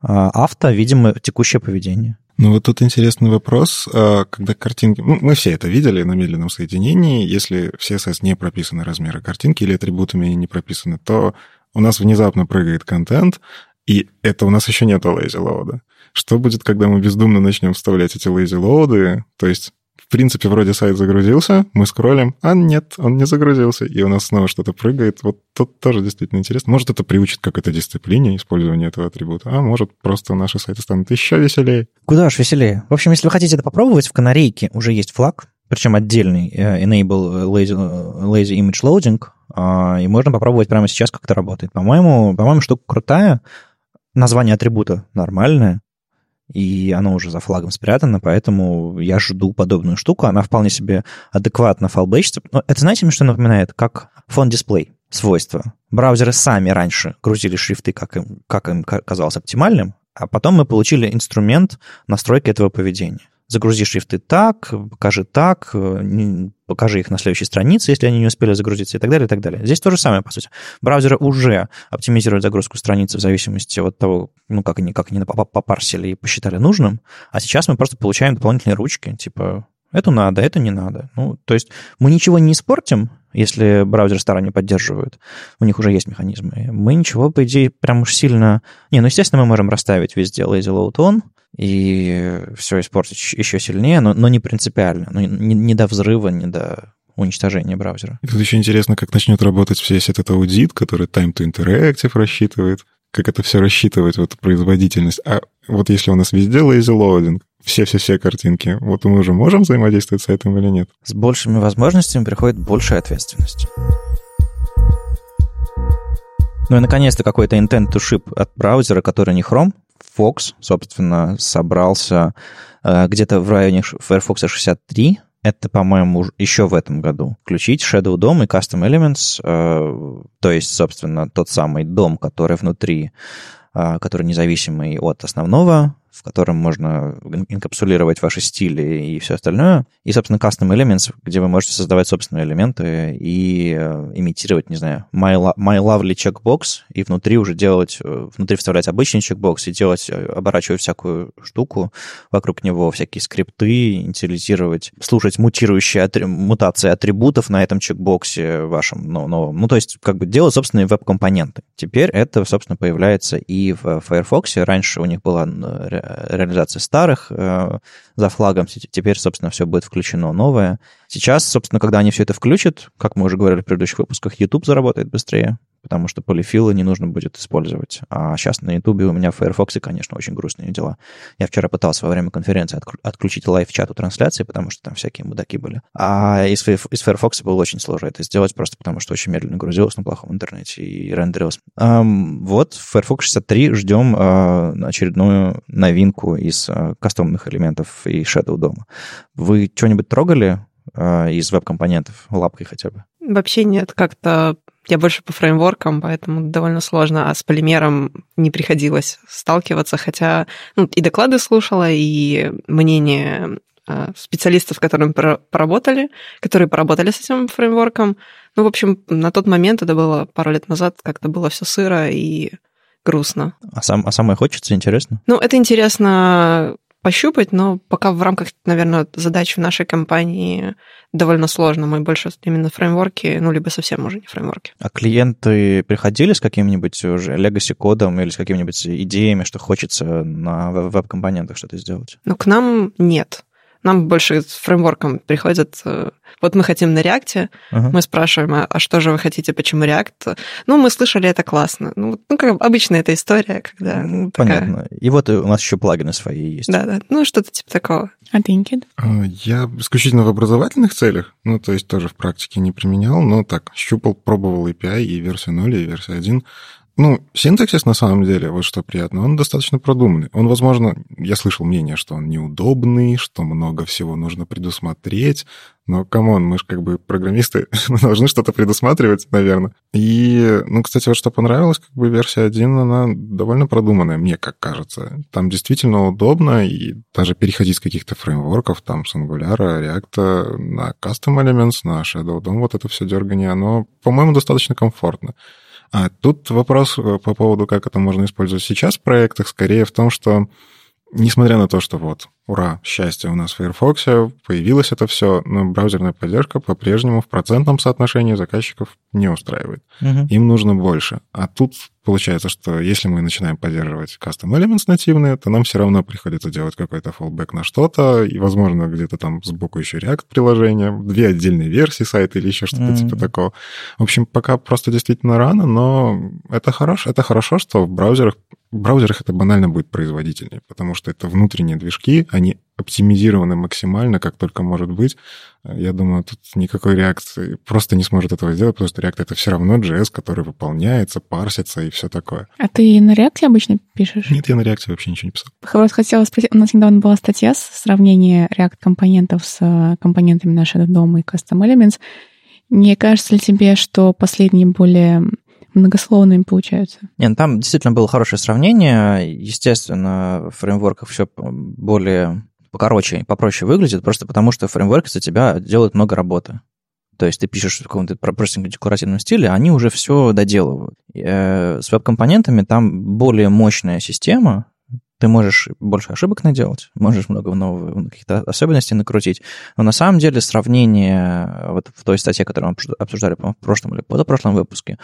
А авто, видимо, текущее поведение. Ну вот тут интересный вопрос, а, когда картинки... Ну, мы все это видели на медленном соединении. Если в CSS не прописаны размеры картинки или атрибутами не прописаны, то у нас внезапно прыгает контент, и это у нас еще нет load. Что будет, когда мы бездумно начнем вставлять эти load? То есть в принципе, вроде сайт загрузился, мы скроллим, а нет, он не загрузился, и у нас снова что-то прыгает. Вот тут тоже действительно интересно. Может, это приучит как это дисциплине использования этого атрибута, а может, просто наши сайты станут еще веселее. Куда ж веселее? В общем, если вы хотите это попробовать, в канарейке уже есть флаг, причем отдельный э, Enable Lazy, lazy Image Loading, а, и можно попробовать прямо сейчас, как это работает. По-моему, по-моему, штука крутая, название атрибута нормальное, и оно уже за флагом спрятано, поэтому я жду подобную штуку. Она вполне себе адекватно фалбейчится. Но это, знаете, что напоминает? Как фон дисплей свойства. Браузеры сами раньше грузили шрифты, как им, как им казалось оптимальным, а потом мы получили инструмент настройки этого поведения загрузи шрифты так, покажи так, э, покажи их на следующей странице, если они не успели загрузиться и так далее, и так далее. Здесь то же самое, по сути. Браузеры уже оптимизируют загрузку страницы в зависимости от того, ну, как они, как они попарсили и посчитали нужным, а сейчас мы просто получаем дополнительные ручки, типа, это надо, это не надо. Ну, то есть мы ничего не испортим, если браузеры старые не поддерживают. У них уже есть механизмы. Мы ничего, по идее, прям уж сильно... Не, ну, естественно, мы можем расставить везде lazy load on, и все испортить еще сильнее, но, но не принципиально, ну, не, не до взрыва, не до уничтожения браузера. И тут еще интересно, как начнет работать весь этот аудит, который Time to Interactive рассчитывает, как это все рассчитывать, вот производительность. А вот если у нас везде lazy loading, все-все-все картинки, вот мы уже можем взаимодействовать с этим или нет? С большими возможностями приходит большая ответственность. Ну и, наконец-то, какой-то intent to ship от браузера, который не Chrome, Fox, собственно, собрался э, где-то в районе Firefox 63. Это, по-моему, еще в этом году. Включить Shadow DOM и Custom Elements, э, то есть, собственно, тот самый дом, который внутри, э, который независимый от основного в котором можно инкапсулировать ваши стили и все остальное. И, собственно, Custom Elements, где вы можете создавать собственные элементы и э, имитировать, не знаю, My, my Lovely checkbox, и внутри уже делать, э, внутри вставлять обычный чекбокс и делать, э, оборачивать всякую штуку вокруг него, всякие скрипты, инициализировать, слушать мутирующие атри- мутации атрибутов на этом чекбоксе вашем ну, новом. Ну, то есть, как бы делать собственные веб-компоненты. Теперь это, собственно, появляется и в Firefox. Раньше у них была реализации старых э, за флагом. Теперь, собственно, все будет включено новое. Сейчас, собственно, когда они все это включат, как мы уже говорили в предыдущих выпусках, YouTube заработает быстрее, потому что полифилы не нужно будет использовать. А сейчас на YouTube у меня в Firefox, конечно, очень грустные дела. Я вчера пытался во время конференции отключить лайв-чат у трансляции, потому что там всякие мудаки были. А из, из Firefox было очень сложно это сделать, просто потому что очень медленно грузилось на плохом интернете и рендерилось. Um, вот в Firefox 63 ждем uh, очередную новинку из uh, кастомных элементов и Shadow дома. Вы что-нибудь трогали uh, из веб-компонентов лапкой хотя бы? Вообще нет, как-то я больше по фреймворкам, поэтому довольно сложно, а с полимером не приходилось сталкиваться, хотя ну, и доклады слушала, и мнение а, специалистов, которыми поработали, которые поработали с этим фреймворком. Ну, в общем, на тот момент, это было пару лет назад, как-то было все сыро и грустно. А, сам, а самое хочется, интересно? Ну, это интересно пощупать, но пока в рамках, наверное, задач в нашей компании довольно сложно. Мы больше именно фреймворки, ну, либо совсем уже не фреймворки. А клиенты приходили с каким-нибудь уже legacy кодом или с какими-нибудь идеями, что хочется на веб-компонентах что-то сделать? Ну, к нам нет. Нам больше с фреймворком приходят... Э, вот мы хотим на реакте, uh-huh. мы спрашиваем, а, а что же вы хотите, почему реакт? Ну, мы слышали, это классно. Ну, ну как обычная эта история, когда... Ну, понятно. Такая... И вот у нас еще плагины свои есть. Да-да, ну, что-то типа такого. А ты, Никит? А, я исключительно в образовательных целях, ну, то есть тоже в практике не применял, но так, щупал, пробовал API и версию 0, и версию 1. Ну, синтаксис, на самом деле, вот что приятно, он достаточно продуманный. Он, возможно, я слышал мнение, что он неудобный, что много всего нужно предусмотреть, но, come on, мы же как бы программисты, мы должны что-то предусматривать, наверное. И, ну, кстати, вот что понравилось, как бы версия 1, она довольно продуманная, мне как кажется. Там действительно удобно, и даже переходить с каких-то фреймворков, там, с Angular, React на Custom Elements, на Shadow DOM, вот это все дергание, оно, по-моему, достаточно комфортно. А тут вопрос э, по поводу, как это можно использовать сейчас в проектах, скорее в том, что несмотря на то, что вот, ура, счастье, у нас в Firefox появилось это все, но браузерная поддержка по-прежнему в процентном соотношении заказчиков не устраивает. Угу. Им нужно больше. А тут получается, что если мы начинаем поддерживать custom elements нативные, то нам все равно приходится делать какой-то fallback на что-то, и, возможно, где-то там сбоку еще React приложение, две отдельные версии сайта или еще что-то mm-hmm. типа такого. В общем, пока просто действительно рано, но это хорошо, это хорошо, что в браузерах в браузерах это банально будет производительнее, потому что это внутренние движки, они оптимизированы максимально, как только может быть. Я думаю, тут никакой реакции просто не сможет этого сделать, потому что React — это все равно JS, который выполняется, парсится и все такое. А ты на React обычно пишешь? Нет, я на React вообще ничего не писал. Вот хотела спросить, у нас недавно была статья с сравнением React-компонентов с э, компонентами нашего дома и Custom Elements. Не кажется ли тебе, что последние более многословными получаются. Нет, ну, там действительно было хорошее сравнение. Естественно, в фреймворках все более покороче попроще выглядит, просто потому что фреймворки за тебя делают много работы. То есть ты пишешь в каком-то простеньком декларативном стиле, а они уже все доделывают. Э, с веб-компонентами там более мощная система, ты можешь больше ошибок наделать, можешь много новых каких-то особенностей накрутить. Но на самом деле сравнение вот в той статье, которую мы обсуждали в прошлом или позапрошлом выпуске,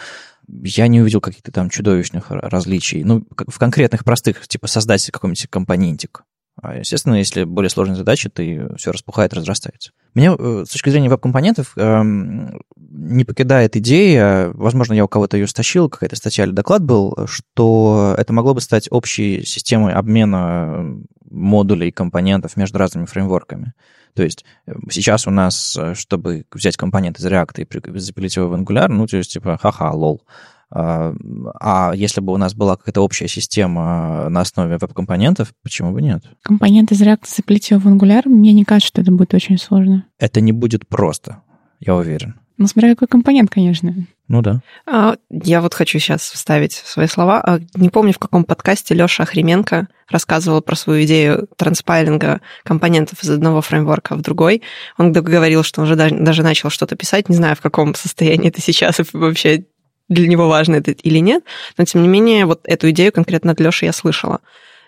я не увидел каких-то там чудовищных различий. Ну, в конкретных простых, типа создать какой-нибудь компонентик. А, естественно, если более сложные задачи, то все распухает, разрастается. Меня э, с точки зрения веб-компонентов эм, не покидает идея, возможно, я у кого-то ее стащил, какая-то статья или доклад был, что это могло бы стать общей системой обмена модулей и компонентов между разными фреймворками. То есть э, сейчас у нас, э, чтобы взять компонент из React и запилить его в Angular, ну, то есть типа, ха-ха, лол. А, а если бы у нас была какая-то общая система на основе веб-компонентов, почему бы нет? Компонент из React запилить его в Angular, мне не кажется, что это будет очень сложно. Это не будет просто, я уверен. Ну, смотря какой компонент, конечно. Ну да. А, я вот хочу сейчас вставить свои слова. А, не помню, в каком подкасте Леша Охременко рассказывал про свою идею транспайлинга компонентов из одного фреймворка в другой. Он говорил, что он уже даже начал что-то писать. Не знаю, в каком состоянии это сейчас, и вообще для него важно это или нет. Но, тем не менее, вот эту идею конкретно от Леши я слышала.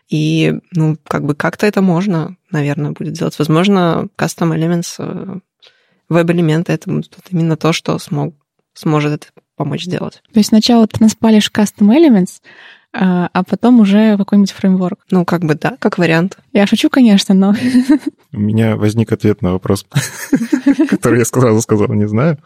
И, ну, как бы как-то это можно, наверное, будет делать. Возможно, Custom Elements, веб-элементы, это будет именно то, что смог, сможет это помочь сделать. То есть сначала ты наспалишь Custom Elements, а, а потом уже какой-нибудь фреймворк. Ну, как бы да, как вариант. Я шучу, конечно, но... У меня возник ответ на вопрос, который я сразу сказал, не знаю.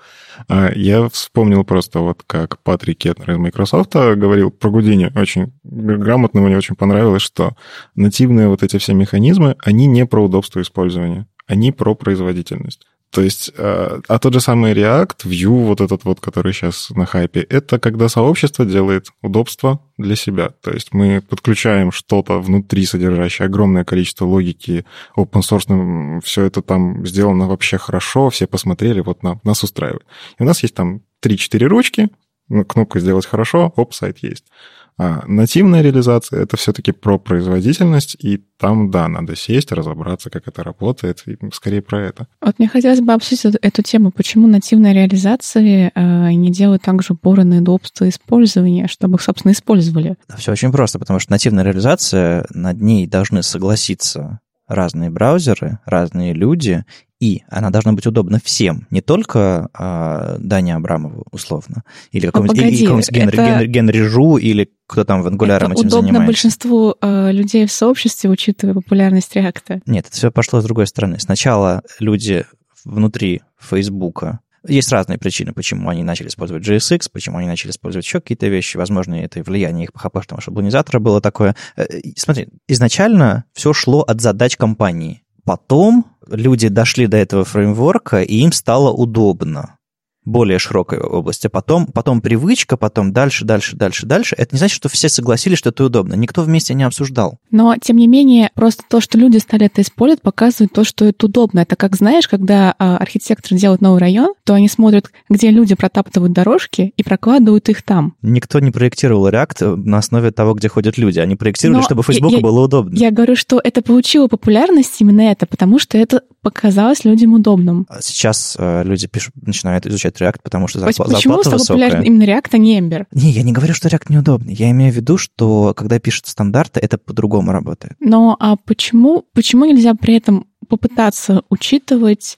А, я вспомнил просто вот как Патрик Кетнер из Microsoft говорил про Гудини, очень грамотно, мне очень понравилось, что нативные вот эти все механизмы, они не про удобство использования, они про производительность. То есть, а, а тот же самый React, Vue, вот этот вот, который сейчас на хайпе, это когда сообщество делает удобство для себя. То есть мы подключаем что-то внутри, содержащее огромное количество логики open source, все это там сделано вообще хорошо, все посмотрели, вот нам, нас устраивает. И у нас есть там 3-4 ручки, кнопку «Сделать хорошо», оп, сайт есть. А нативная реализация — это все-таки про производительность, и там, да, надо сесть, разобраться, как это работает, и скорее про это. Вот мне хотелось бы обсудить эту, эту тему, почему нативная реализация э, не делают также упоры на удобство использования, чтобы их, собственно, использовали. Все очень просто, потому что нативная реализация, над ней должны согласиться разные браузеры, разные люди, и она должна быть удобна всем, не только а, Дане Абрамову, условно, или какому-нибудь, погоди, или какому-нибудь Генри, это- Генри, Генри Жу, или кто там в Это этим удобно занимается. большинству э, людей в сообществе, учитывая популярность реакта. Нет, это все пошло с другой стороны. Сначала люди внутри Фейсбука есть разные причины, почему они начали использовать JSX, почему они начали использовать еще какие-то вещи. Возможно, это и влияние их PHP шаблонизатора было такое. Э, Смотри, изначально все шло от задач компании. Потом люди дошли до этого фреймворка, и им стало удобно более широкой области. Потом, потом привычка, потом дальше, дальше, дальше, дальше. Это не значит, что все согласились, что это удобно. Никто вместе не обсуждал. Но, тем не менее, просто то, что люди стали это использовать, показывает то, что это удобно. Это как, знаешь, когда а, архитекторы делают новый район, то они смотрят, где люди протаптывают дорожки и прокладывают их там. Никто не проектировал React на основе того, где ходят люди. Они проектировали, Но чтобы Фейсбуку я- было удобно. Я говорю, что это получило популярность именно это, потому что это показалось людям удобным. А Сейчас э, люди пишут, начинают изучать React, потому что зарпла- Почему зарплата стал высокая. популярен именно React, а не Ember? Не, я не говорю, что React неудобный. Я имею в виду, что когда пишут стандарты, это по-другому работает. Но а почему, почему нельзя при этом попытаться учитывать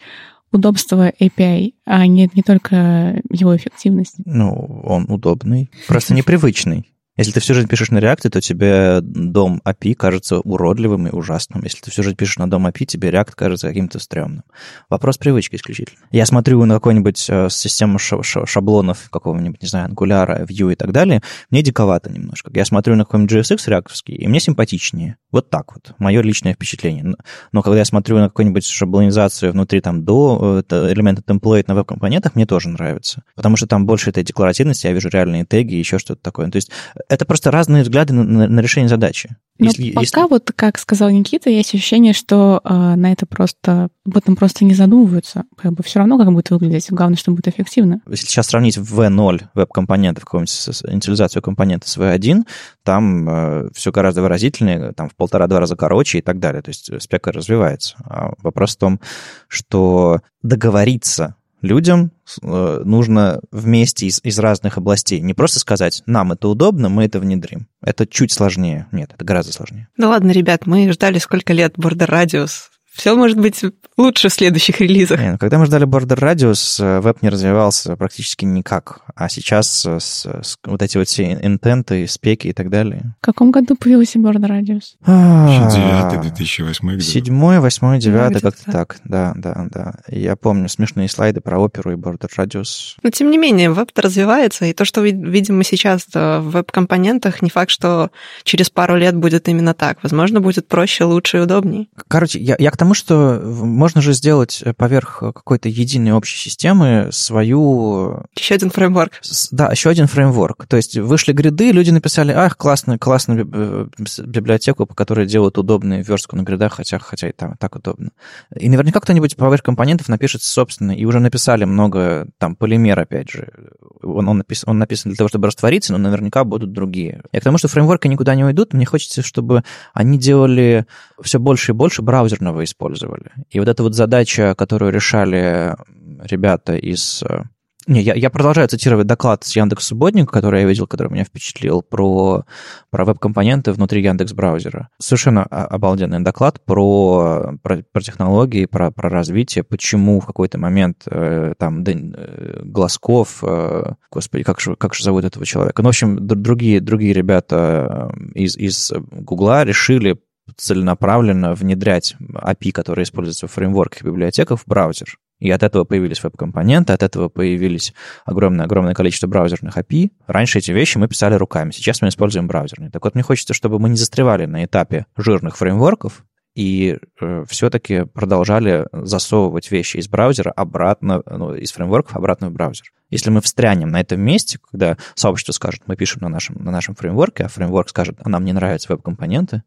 удобство API, а не, не только его эффективность? Ну, он удобный, просто непривычный. Если ты всю жизнь пишешь на React, то тебе дом API кажется уродливым и ужасным. Если ты всю жизнь пишешь на дом API, тебе React кажется каким-то стрёмным. Вопрос привычки исключительно. Я смотрю на какую-нибудь э, систему ша- ша- шаблонов какого-нибудь, не знаю, Angular, Vue и так далее, мне диковато немножко. Я смотрю на какой-нибудь JSX реакторский, и мне симпатичнее. Вот так вот. Мое личное впечатление. Но- Но когда я смотрю на какую-нибудь шаблонизацию внутри там до э, элемента темплейт на веб-компонентах, мне тоже нравится. Потому что там больше этой декларативности, я вижу реальные теги и еще что-то такое. То есть это просто разные взгляды на, на- на решение задачи. Но Если- пока если- вот, как сказал Никита, есть ощущение, что э, на это просто, об этом просто не задумываются. Как бы все равно, как будет выглядеть. Главное, что будет эффективно. Если сейчас сравнить V0 веб-компонентов, какую-нибудь с- с- инициализацию компонента с V1, там все гораздо выразительнее, там в полтора-два раза короче и так далее. То есть спека развивается. А вопрос в том, что договориться людям э, нужно вместе из, из разных областей. Не просто сказать, нам это удобно, мы это внедрим. Это чуть сложнее. Нет, это гораздо сложнее. Да ладно, ребят, мы ждали сколько лет Border Radius. Все может быть лучше в следующих релизах. Не, ну, когда мы ждали Border Radius, э, веб не развивался практически никак. А сейчас э, с, с вот эти вот все интенты, спеки и так далее. В каком году появился Border Radius? Еще 9 2008 где-то. Седьмой, восьмой, девятый, как-то так. Да, да, да. Я помню смешные слайды про оперу и Border Radius. Но тем не менее, веб-то развивается, и то, что ви- видим мы сейчас э, в веб-компонентах, не факт, что через пару лет будет именно так. Возможно, будет проще, лучше и удобнее. Короче, я, я к тому, что в- можно же сделать э, поверх какой-то единой общей системы свою Еще один фреймворк. Да, еще один фреймворк. То есть вышли гриды, люди написали, ах, классную, классную э, библиотеку, по которой делают удобную верстку на гридах, хотя, хотя и там так удобно. И наверняка кто-нибудь поверх компонентов напишет собственный, и уже написали много, там, полимер, опять же. Он, он, напис- он написан для того, чтобы раствориться, но наверняка будут другие. Я к тому, что фреймворки никуда не уйдут, мне хочется, чтобы они делали все больше и больше браузерного использовали. И вот эта вот задача, которую решали ребята из э, не, я, я продолжаю цитировать доклад с Яндекс Субботника, который я видел, который меня впечатлил, про, про веб-компоненты внутри Яндекс браузера. Совершенно обалденный доклад про, про, про технологии, про, про развитие, почему в какой-то момент э, там Дэн- э, Глазков, э, господи, как же, как же зовут этого человека? Ну, в общем, другие, другие ребята э, из, из Гугла решили целенаправленно внедрять API, которые используются в фреймворках и библиотеках, в браузер. И от этого появились веб-компоненты, от этого появились огромное-огромное количество браузерных API. Раньше эти вещи мы писали руками, сейчас мы используем браузерные. Так вот, мне хочется, чтобы мы не застревали на этапе жирных фреймворков, и э, все-таки продолжали засовывать вещи из браузера обратно, ну, из фреймворков обратно в браузер. Если мы встрянем на этом месте, когда сообщество скажет, мы пишем на нашем, на нашем фреймворке, а фреймворк скажет, а нам не нравятся веб-компоненты,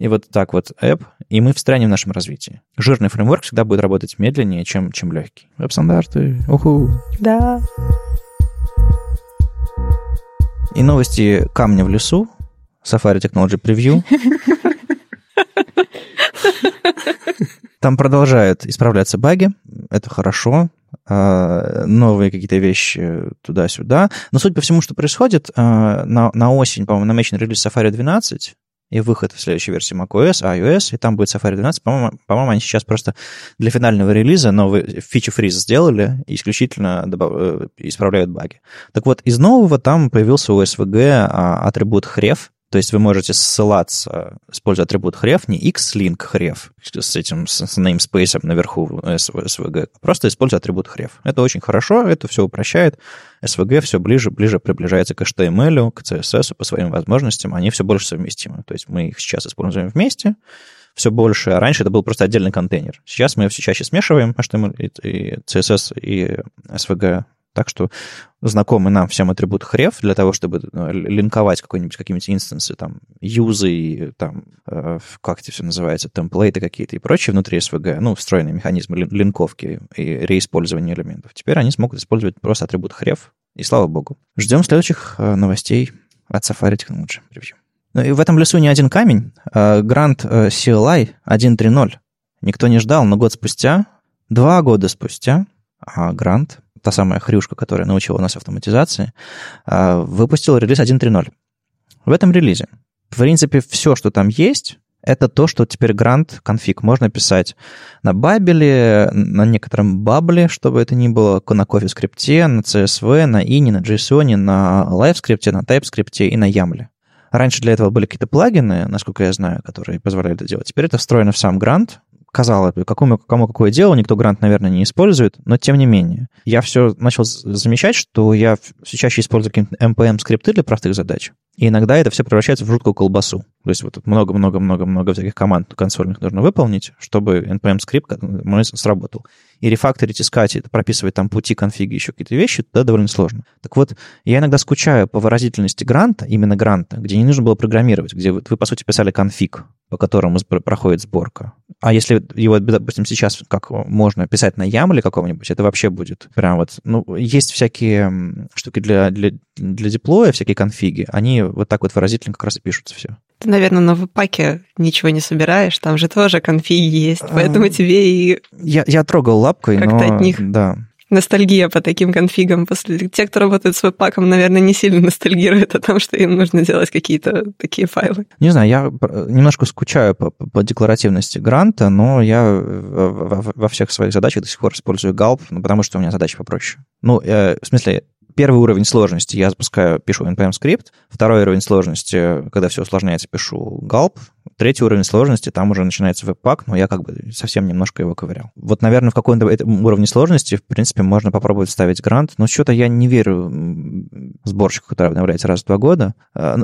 и вот так вот app, и мы встрянем в нашем развитии. Жирный фреймворк всегда будет работать медленнее, чем, чем легкий. Веб-стандарты, уху. Да. И новости камня в лесу, Safari Technology Preview. Там продолжают исправляться баги, это хорошо, а, новые какие-то вещи туда-сюда. Но суть по всему, что происходит, а, на, на осень, по-моему, намечен релиз Safari 12, и выход в следующей версии macOS, iOS, и там будет Safari 12. По-моему, по-моему они сейчас просто для финального релиза новый фичи фриз сделали и исключительно добав... Э, исправляют баги. Так вот, из нового там появился у SVG а, атрибут href, то есть вы можете ссылаться, используя атрибут href, не xlink href с этим с, с namespace наверху SVG, а просто используя атрибут href. Это очень хорошо, это все упрощает. SVG все ближе, ближе приближается к HTML, к CSS по своим возможностям, они все больше совместимы. То есть мы их сейчас используем вместе, все больше. А раньше это был просто отдельный контейнер. Сейчас мы все чаще смешиваем HTML и CSS и SVG так что знакомый нам всем атрибут href для того, чтобы ну, линковать какой-нибудь, какие-нибудь инстансы, там, юзы, там, э, как это все называется, темплейты какие-то и прочее внутри SVG, ну, встроенные механизмы линковки и реиспользования элементов. Теперь они смогут использовать просто атрибут href, и слава богу. Ждем следующих э, новостей от Safari Technology Review. Ну и в этом лесу не один камень. Грант CLI 1.3.0 никто не ждал, но год спустя, два года спустя, грант та самая хрюшка, которая научила нас автоматизации, а, выпустила релиз 1.3.0. В этом релизе, в принципе, все, что там есть, это то, что теперь грант конфиг можно писать на Бабеле, на некотором Бабле, чтобы это ни было, на кофе скрипте, на CSV, на INI, на JSON, на LiveScript, на TypeScript и на YAML. Раньше для этого были какие-то плагины, насколько я знаю, которые позволяли это делать. Теперь это встроено в сам грант, казалось бы, какому, кому какое дело, никто грант, наверное, не использует, но тем не менее. Я все начал замечать, что я все чаще использую какие-то NPM-скрипты для простых задач, и иногда это все превращается в жуткую колбасу. То есть вот много-много-много-много всяких команд консольных нужно выполнить, чтобы NPM-скрипт сработал. И рефакторить, искать, это прописывать там пути, конфиги, еще какие-то вещи, да, довольно сложно. Так вот, я иногда скучаю по выразительности гранта, именно гранта, где не нужно было программировать, где вы, вы по сути, писали конфиг, по которому проходит сборка. А если его, допустим, сейчас как можно писать на YAML каком-нибудь, это вообще будет прям вот... Ну, есть всякие штуки для, для, для деплоя, всякие конфиги, они вот так вот выразительно как раз и пишутся все. Ты, наверное, на веб-паке ничего не собираешь, там же тоже конфиги есть, поэтому а, тебе и... Я, я трогал лапкой, как-то но... от них да. ностальгия по таким конфигам. После... Те, кто работает с веб-паком, наверное, не сильно ностальгируют о том, что им нужно делать какие-то такие файлы. Не знаю, я немножко скучаю по, по декларативности гранта, но я во, во всех своих задачах до сих пор использую Gulp, ну, потому что у меня задача попроще. Ну, э, в смысле, первый уровень сложности я запускаю, пишу npm скрипт, второй уровень сложности, когда все усложняется, пишу gulp, третий уровень сложности, там уже начинается веб-пак, но я как бы совсем немножко его ковырял. Вот, наверное, в каком-то уровне сложности, в принципе, можно попробовать вставить грант, но что-то я не верю сборщику, который обновляется раз в два года. Э,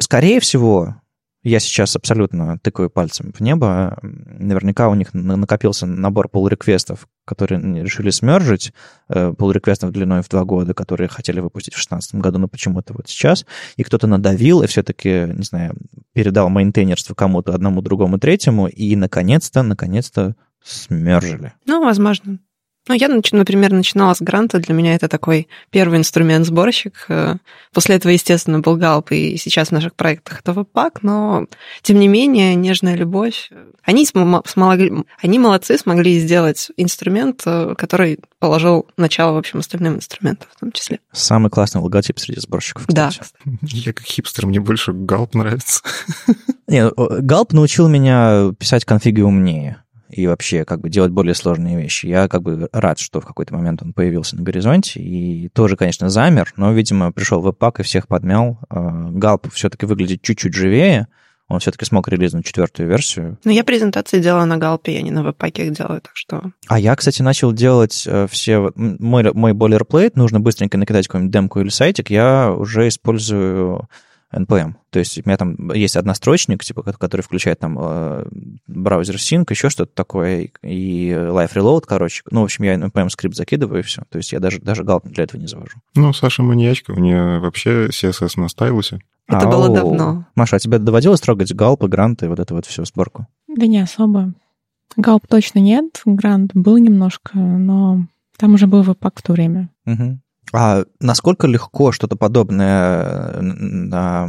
скорее всего, я сейчас абсолютно тыкаю пальцем в небо. Наверняка у них накопился набор pull-реквестов, которые решили смержить, pull-реквестов длиной в два года, которые хотели выпустить в 2016 году, но почему-то вот сейчас. И кто-то надавил и все-таки, не знаю, передал мейнтейнерство кому-то, одному, другому, третьему, и наконец-то, наконец-то смержили. Ну, возможно. Ну, я, например, начинала с гранта. Для меня это такой первый инструмент-сборщик. Э, после этого, естественно, был галп, и сейчас в наших проектах это веб-пак, но, тем не менее, нежная любовь. Они, смогли, они молодцы, смогли сделать инструмент, э, который положил начало, в общем, остальным инструментам в том числе. Самый классный логотип среди сборщиков. Кстати. Да. Я как хипстер, мне больше галп нравится. Не, галп научил меня писать конфиги умнее и вообще как бы делать более сложные вещи. Я как бы рад, что в какой-то момент он появился на горизонте и тоже, конечно, замер, но, видимо, пришел веб-пак и всех подмял. А, Галп все-таки выглядит чуть-чуть живее, он все-таки смог релизнуть четвертую версию. Но я презентации делала на Галпе, я не на веб-паке их делаю, так что... А я, кстати, начал делать э, все... Мой, мой бойлерплейт, нужно быстренько накидать какую-нибудь демку или сайтик, я уже использую NPM. То есть у меня там есть однострочник, типа, который включает там э, браузер sync, еще что-то такое, и live reload, короче. Ну, в общем, я NPM скрипт закидываю, и все. То есть я даже, даже галп для этого не завожу. Ну, Саша маньячка, у нее вообще CSS на стайлусе. Это Ау. было давно. Маша, а тебе доводилось трогать галпы, гранты, вот эту вот всю сборку? Да не особо. Галп точно нет, грант был немножко, но там уже был веб-пак в то время. Угу. А насколько легко что-то подобное э,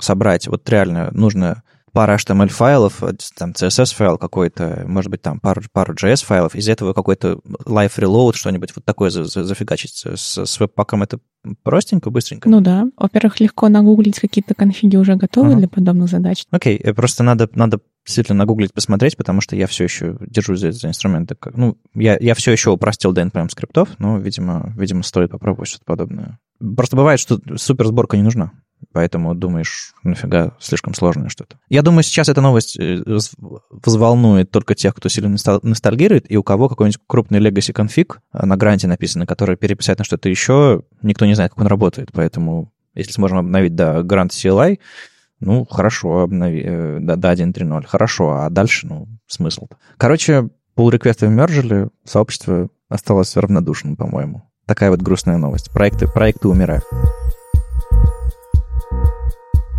собрать? Вот реально нужно пара HTML-файлов, там CSS-файл какой-то, может быть, там пару, пару JS-файлов, из этого какой-то live reload, что-нибудь вот такое зафигачить с, с веб-паком, это Простенько, быстренько? Ну да. Во-первых, легко нагуглить какие-то конфиги уже готовы Ага. для подобных задач. Окей, э, просто надо, надо действительно нагуглить, посмотреть, потому что я все еще держусь за, за инструменты. Ну, я, я все еще упростил до NPM скриптов, но, видимо, видимо, стоит попробовать что-то подобное. Просто бывает, что супер сборка не нужна. Поэтому думаешь, нафига слишком сложное что-то. Я думаю, сейчас эта новость э, вз- взволнует только тех, кто сильно ностал- ностальгирует, и у кого какой-нибудь крупный legacy конфиг э, на гранте написано, который переписать на что-то еще, никто не знает, как он работает. Поэтому, если сможем обновить до грант CLI, ну, хорошо, обнови, э, до, до 1.3.0, хорошо, а дальше, ну, смысл Короче, pull реквесты мержили, сообщество осталось равнодушным, по-моему. Такая вот грустная новость. Проекты, проекты умирают.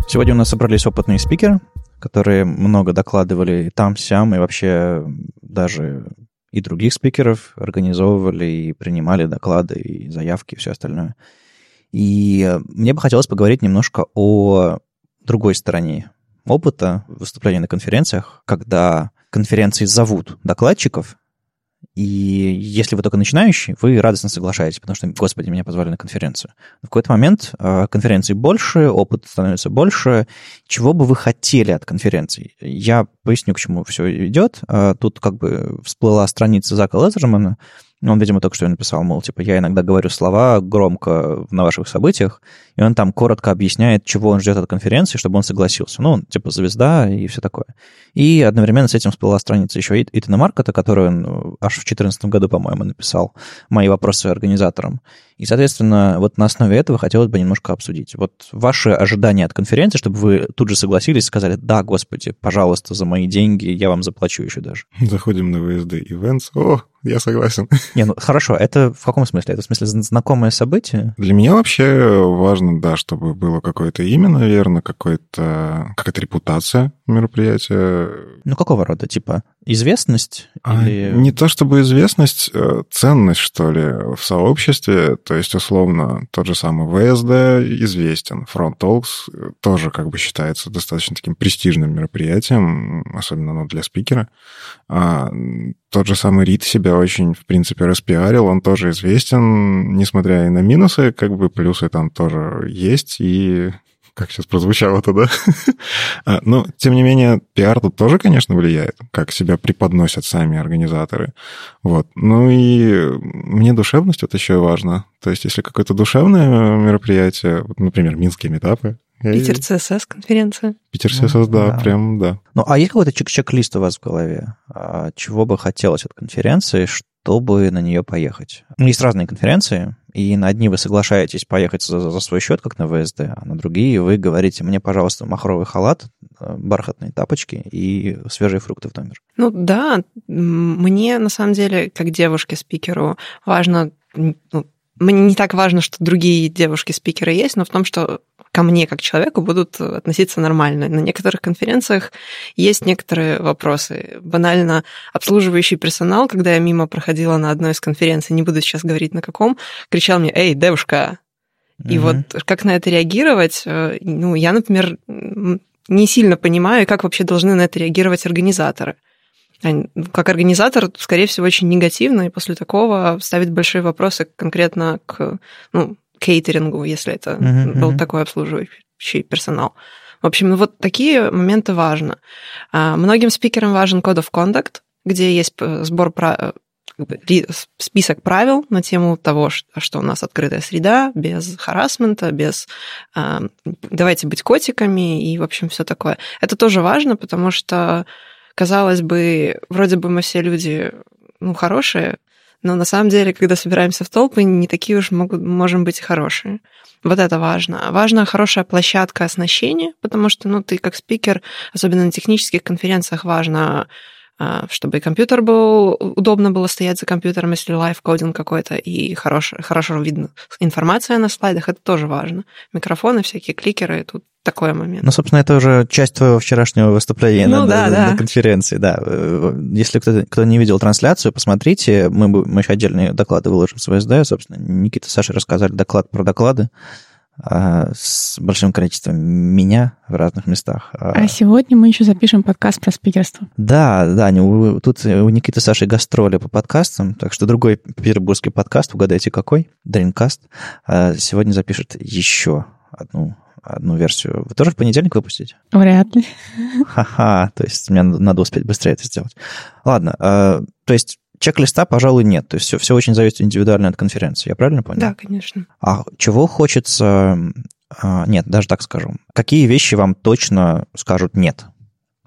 Сегодня у нас собрались опытные спикеры, которые много докладывали и там, сям, и вообще даже и других спикеров организовывали и принимали доклады и заявки и все остальное. И э, мне бы хотелось поговорить немножко о другой стороне опыта выступления на конференциях, когда конференции зовут докладчиков, и если вы только начинающий, вы радостно соглашаетесь, потому что, господи, меня позвали на конференцию. В какой-то момент э, конференций больше, опыт становится больше. Чего бы вы хотели от конференций? Я поясню, к чему все идет. Э, Тут как бы всплыла страница Зака Лезермана. Он, видимо, только что написал, мол, типа, я иногда говорю слова громко на ваших событиях, и он там коротко объясняет, чего он ждет от конференции, чтобы он согласился. Ну, он, типа, звезда и все такое. И одновременно с этим всплыла страница еще Ит- Итана Маркета, которую он э, аж в 2014 году, по-моему, написал мои вопросы организаторам. И, соответственно, вот на основе этого хотелось бы немножко обсудить. Вот ваши ожидания от конференции, чтобы вы тут же согласились сказали, да, господи, пожалуйста, за мои деньги я вам заплачу еще даже. Заходим на VSD Events. О, я согласен. Не, ну хорошо, это в каком смысле? Это в смысле зн- знакомое событие? Для меня вообще важно, да, чтобы было какое-то имя, наверное, какое-то, какая-то репутация мероприятия. Ну, какого рода? Типа известность? А, или... Не то чтобы известность, э, ценность, что ли, в сообществе. То есть, условно, тот же самый VSD известен. Front Talks э, тоже как бы считается достаточно таким престижным мероприятием, особенно ну, для спикера. А, тот же самый Рид себя очень, в принципе, распиарил. Он тоже известен, несмотря и на минусы, как бы плюсы там тоже есть. И как сейчас прозвучало-то, да? А, Но, тем не менее, пиар тут тоже, конечно, влияет, как себя преподносят сами организаторы. Вот. Ну и мне душевность вот еще и важно. То есть, если какое-то душевное мероприятие, вот, например, минские метапы, Питер ЦСС конференция. Питер CSS, да, Да. прям, да. Ну, а есть какой-то чек- чек-лист у вас в голове? А, Чего бы хотелось от конференции, чтобы на нее поехать? Есть разные конференции, и на одни вы соглашаетесь поехать за, за свой счет, как на ВСД, а на другие вы говорите, мне, пожалуйста, махровый халат, э, бархатные тапочки и свежие фрукты в номер. Ну да, мне на самом деле, как девушке-спикеру, важно... ну, мне не так важно, что другие девушки-спикеры есть, но в том, что ко мне как человеку будут относиться нормально. На некоторых конференциях есть некоторые вопросы. Банально обслуживающий персонал, когда я мимо проходила на одной из конференций, не буду сейчас говорить на каком, кричал мне «Эй, девушка!» И вот как на это реагировать, э, ну, я, например, не сильно понимаю, как вообще должны на это реагировать организаторы. Ну, Как организатор, скорее всего, очень негативно, и после такого ставить большие вопросы конкретно к ну, кейтерингу, если это Мгм, был такой обслуживающий персонал. В общем, ну, вот такие моменты важно. А, Многим спикерам важен Code of Conduct, где есть п- сбор пра- как бы, список правил на тему того, ш- что у нас открытая среда, без харасмента, без а, давайте быть котиками и, в общем, все такое. Это тоже важно, потому что, казалось бы, вроде бы мы все люди ну, хорошие, но на самом деле, когда собираемся в толпы, не такие уж могут, можем быть хорошие. Вот это важно. Важна хорошая площадка оснащения, потому что, ну, ты как спикер, особенно на технических конференциях, важно, а, чтобы и компьютер был, удобно было стоять за компьютером, если live coding какой-то, и хорошо, хорошо видно информация на слайдах, это тоже важно. Микрофоны, всякие кликеры, тут такой момент. Ну, собственно, это уже часть твоего вчерашнего выступления Ну на, да, на- да. на конференции, да. Э, Если кто, кто не видел трансляцию, посмотрите, мы, мы еще отдельные доклады выложим с ВСД, собственно, Никита и Саша рассказали доклад про доклады, а, с большим количеством меня в разных местах. А сегодня мы еще запишем подкаст про спикерство. Да, да, тут у Никиты Саши гастроли по подкастам, так что другой петербургский подкаст, угадайте какой, Дринкаст, сегодня запишет еще одну одну версию. Вы тоже в понедельник выпустите? Вряд ли. Ха-ха, то есть мне надо успеть быстрее это сделать. Ладно, то есть Чек-листа, пожалуй, нет. То есть все, все очень зависит индивидуально от конференции. Я правильно понял? Да, конечно. А чего хочется... А, нет, даже так скажу. Какие вещи вам точно скажут «нет»?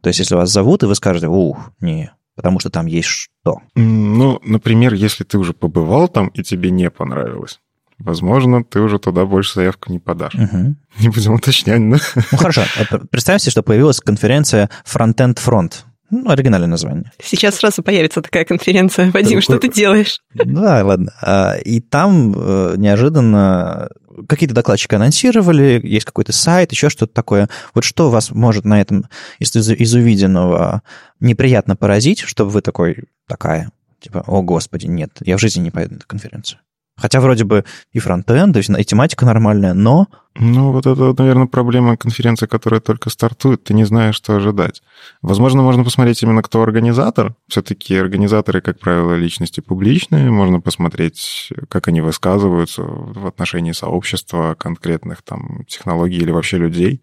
То есть если вас зовут, и вы скажете «ух, не», потому что там есть что? Ну, например, если ты уже побывал там, и тебе не понравилось, возможно, ты уже туда больше заявку не подашь. Угу. Не будем уточнять, да? Ну, хорошо. Представьте, что появилась конференция Frontend Front. Ну, оригинальное название. Сейчас сразу появится такая конференция. Вадим, что ты делаешь? Да, ладно. А, и там э, неожиданно какие-то докладчики анонсировали, есть какой-то сайт, еще что-то такое. Вот что вас может на этом из, из увиденного неприятно поразить, чтобы вы такой, такая, типа, о, господи, нет, я в жизни не пойду на эту конференцию. Хотя вроде бы и фронтенд, и тематика нормальная, но... Ну, вот это, наверное, проблема конференции, которая только стартует, ты не знаешь, что ожидать. Возможно, можно посмотреть именно, кто организатор. Все-таки организаторы, как правило, личности публичные. Можно посмотреть, как они высказываются в отношении сообщества, конкретных там технологий или вообще людей.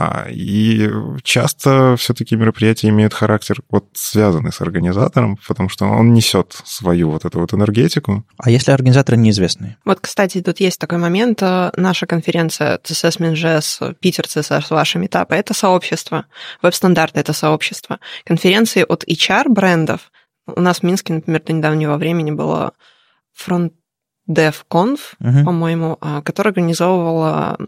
А, и часто все-таки мероприятия имеют характер вот связанный с организатором, потому что он несет свою вот эту вот энергетику. А если организаторы неизвестные? Вот, кстати, тут есть такой момент. Э, наша конференция CSS Minjs, Питер CSS, ваши метапы — это сообщество. Веб-стандарты — это сообщество. Конференции от HR-брендов. У нас в Минске, например, до недавнего времени было Front DevConf, угу. по-моему, а, который организовывала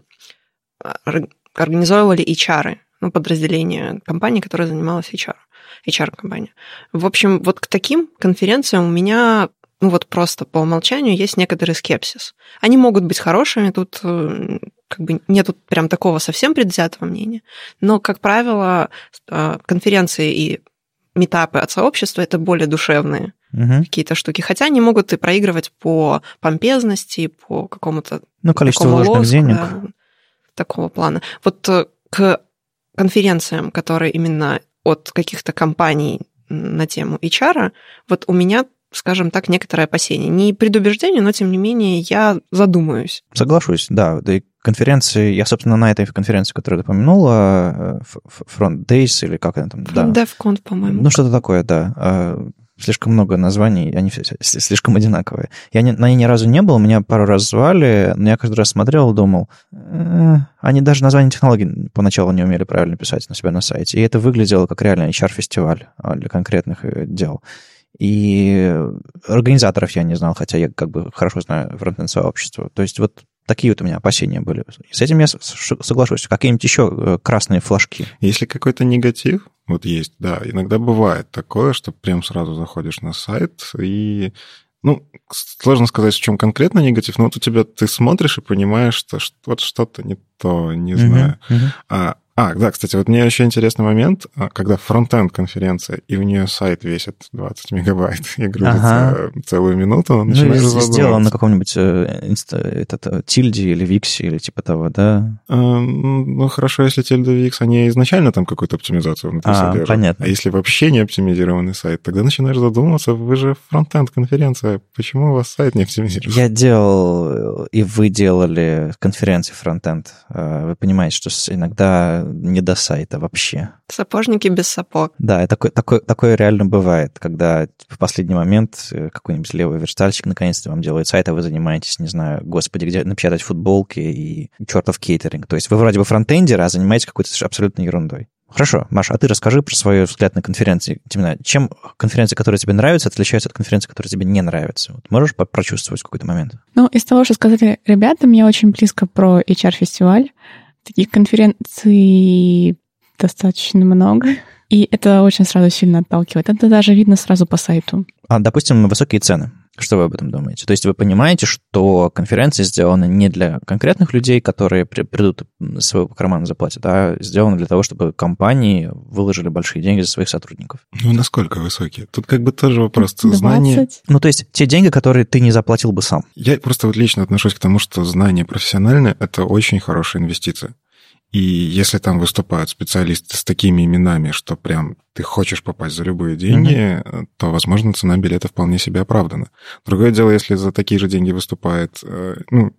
организовывали HR, ну, подразделение компании, которая занималась HR, HR-компания. В общем, вот к таким конференциям у меня ну вот просто по умолчанию есть некоторый скепсис. Они могут быть хорошими, тут э, как бы нету прям такого совсем предвзятого мнения, но, как правило, э, конференции и метапы от сообщества это более душевные угу. какие-то штуки. Хотя они могут и проигрывать по помпезности, по какому-то... Ну, количество вложенных лоску, денег. Да такого плана. Вот э, к конференциям, которые именно от каких-то компаний на тему HR, вот у меня скажем так, некоторое опасение. Не предубеждение, но тем не менее я задумаюсь. Соглашусь, да. Да и конференции, я, собственно, на этой конференции, которую ты упомянула, э, Front Days или как она там? Front да. DevCon, по-моему. Ну, что-то такое, да. Слишком много названий, они все слишком одинаковые. Я не, на ней ни разу не был, меня пару раз звали, но я каждый раз смотрел думал, э, они даже название технологий поначалу не умели правильно писать на себя на сайте. И это выглядело как реально HR-фестиваль а, для конкретных э, дел. И организаторов я не знал, хотя я как бы хорошо знаю фронтенд сообщество. То есть вот Такие вот у меня опасения были. С этим я соглашусь. Какие-нибудь еще э, красные флажки? Если какой-то негатив, вот есть, да, иногда бывает такое, что прям сразу заходишь на сайт и ну, сложно сказать, в чем конкретно негатив, но вот у тебя ты смотришь и понимаешь, что вот что-то не то, не знаю. Uh-huh, uh-huh. А, а, да, кстати, вот мне еще интересный момент, а, когда фронтенд конференция, и у нее сайт весит 20 мегабайт и грузится ага. целую минуту, начинаешь ну, сделан на каком-нибудь э, инста, этот, э, тильде или виксе или типа того, да? А, ну, хорошо, если тильда викс, они изначально там какую-то оптимизацию внутри а, содержат. понятно. А если вообще не оптимизированный сайт, тогда начинаешь задумываться, вы же фронтенд конференция, почему у вас сайт не оптимизирован? Я делал, и вы делали конференции фронтенд. Вы понимаете, что иногда не до сайта вообще. Сапожники без сапог. Да, такое, такое, такое реально бывает, когда в последний момент э, какой-нибудь левый верстальщик наконец-то вам делает сайт, а вы занимаетесь, не знаю, господи, где напечатать футболки и чертов кейтеринг. То есть вы вроде бы фронтендер, а занимаетесь какой-то абсолютной ерундой. Хорошо, Маша, а ты расскажи про свой взгляд на конференции. Именно чем конференции, которые тебе нравятся, отличаются от конференций, которые тебе не нравятся? Вот можешь прочувствовать в какой-то момент? Ну, из того, что сказали ребята, мне очень близко про HR-фестиваль. Таких конференций достаточно много. И это очень сразу сильно отталкивает. Это даже видно сразу по сайту. А, допустим, высокие цены. Что вы об этом думаете? То есть вы понимаете, что конференция сделана не для конкретных людей, которые при, придут из своего кармана заплатят, а сделана для того, чтобы компании выложили большие деньги за своих сотрудников. Ну, насколько высокие? Тут как бы тоже вопрос 20? знания. Ну, то есть те деньги, которые ты не заплатил бы сам. Я просто вот лично отношусь к тому, что знание профессиональное — это очень хорошая инвестиция. И если там выступают специалисты с такими именами, что прям ты хочешь попасть за любые деньги, mm-hmm. то, возможно, цена билета вполне себе оправдана. Другое дело, если за такие же деньги выступает, э, ну,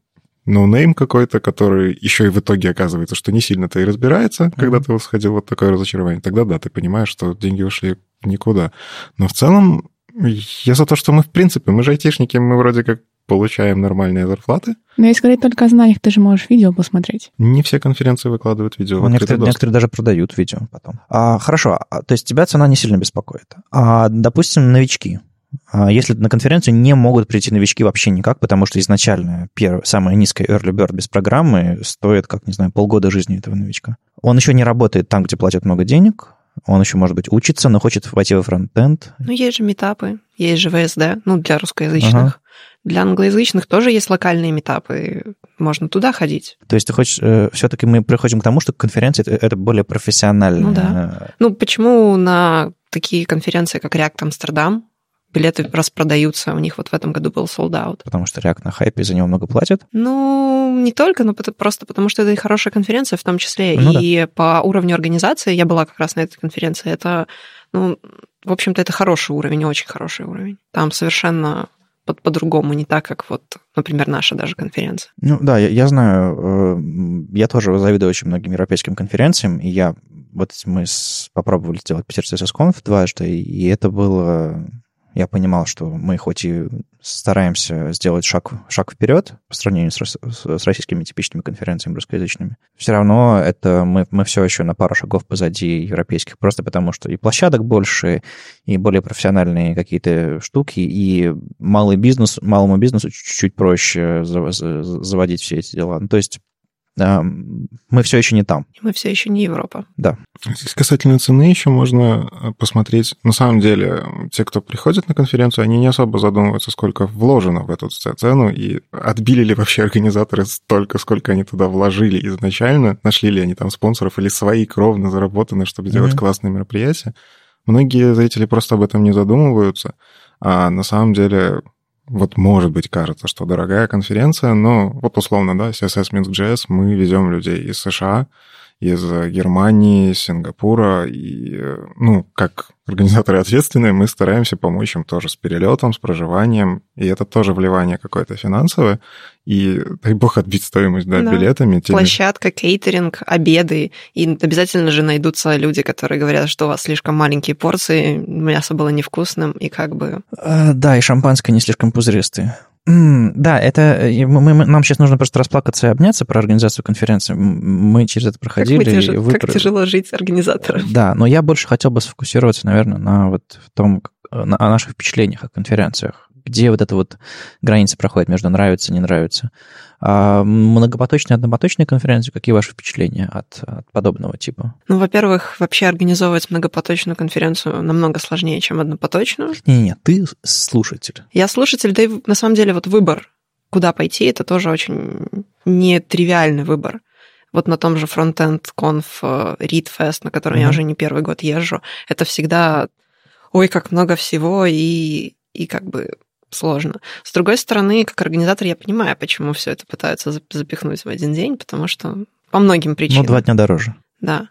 no-name какой-то, который еще и в итоге оказывается, что не сильно-то и разбирается, mm-hmm. когда ты сходил вот такое разочарование, тогда да, ты понимаешь, что деньги ушли никуда. Но в целом я за то, что мы, в принципе, мы же айтишники, мы вроде как получаем нормальные зарплаты. Но если говорить только о знаниях, ты же можешь видео посмотреть. Не все конференции выкладывают видео. Ну, некоторые, некоторые даже продают видео потом. А, хорошо, а, то есть тебя цена не сильно беспокоит. А, допустим, новички. А, если на конференцию не могут прийти новички вообще никак, потому что изначально первая, самая низкая early bird без программы стоит, как, не знаю, полгода жизни этого новичка. Он еще не работает там, где платят много денег, он еще, может быть, учится, но хочет войти во фронтенд. Ну, есть же метапы, есть же ВСД, ну, для русскоязычных. Ага. Для англоязычных тоже есть локальные метапы, можно туда ходить. То есть ты хочешь, э, все-таки мы приходим к тому, что конференция это, это более профессиональная. Ну да. Ну почему на такие конференции, как React Амстердам, билеты распродаются, у них вот в этом году был sold out. Потому что React на хайпе за него много платят? Ну, не только, но просто потому что это и хорошая конференция в том числе. Ну, и да. по уровню организации, я была как раз на этой конференции, это, ну, в общем-то, это хороший уровень, очень хороший уровень. Там совершенно по- по-другому, не так, как вот, например, наша даже конференция. Ну да, я, я знаю, э, я тоже завидую очень многим европейским конференциям, и я вот мы с, попробовали сделать Питер CSS дважды, и это было я понимал, что мы хоть и стараемся сделать шаг, шаг вперед по сравнению с, с российскими типичными конференциями русскоязычными, все равно это мы, мы все еще на пару шагов позади европейских, просто потому что и площадок больше, и более профессиональные какие-то штуки, и малый бизнес, малому бизнесу чуть-чуть проще заводить все эти дела. Ну, то есть мы все еще не там. Мы все еще не Европа. Да. Здесь касательно цены еще можно э, посмотреть. На самом деле, те, кто приходит на конференцию, они не особо задумываются, сколько вложено в эту цену, и отбили ли вообще организаторы столько, сколько они туда вложили изначально, нашли ли они там спонсоров или свои кровно заработаны, чтобы mm-hmm. делать классные мероприятия. Многие зрители просто об этом не задумываются, а на самом деле вот может быть кажется, что дорогая конференция, но вот условно, да, CSS Minsk JS мы везем людей из США, из Германии, Сингапура, и, ну, как организаторы ответственные, мы стараемся помочь им тоже с перелетом, с проживанием, и это тоже вливание какое-то финансовое, и, дай бог, отбить стоимость, да, да. билетами. Теми... Площадка, кейтеринг, обеды, и обязательно же найдутся люди, которые говорят, что у вас слишком маленькие порции, мясо было невкусным, и как бы... А, да, и шампанское не слишком пузыристое. Да, это э, мы, мы, нам сейчас нужно просто расплакаться и обняться про организацию конференции. Мы через это проходили. Как, тяж... вы... как тяжело жить организатором. Да, но я больше хотел бы сфокусироваться, наверное, на вот том, э, на, о наших впечатлениях о конференциях. Где вот эта вот граница проходит между нравится, не нравится. А многопоточные, однопоточные конференции, какие ваши впечатления от, от подобного типа? Ну, во-первых, вообще организовывать многопоточную конференцию намного сложнее, чем однопоточную. Не-не, ты слушатель. Я слушатель, да и на самом деле вот выбор, куда пойти, это тоже очень нетривиальный выбор. Вот на том же Frontend Conf Read Fest, на который mm-hmm. я уже не первый год езжу, это всегда, ой, как много всего, и, и как бы сложно. С другой стороны, как организатор, я понимаю, почему все это пытаются запихнуть в один день, потому что по многим причинам. Ну, два дня дороже. Да.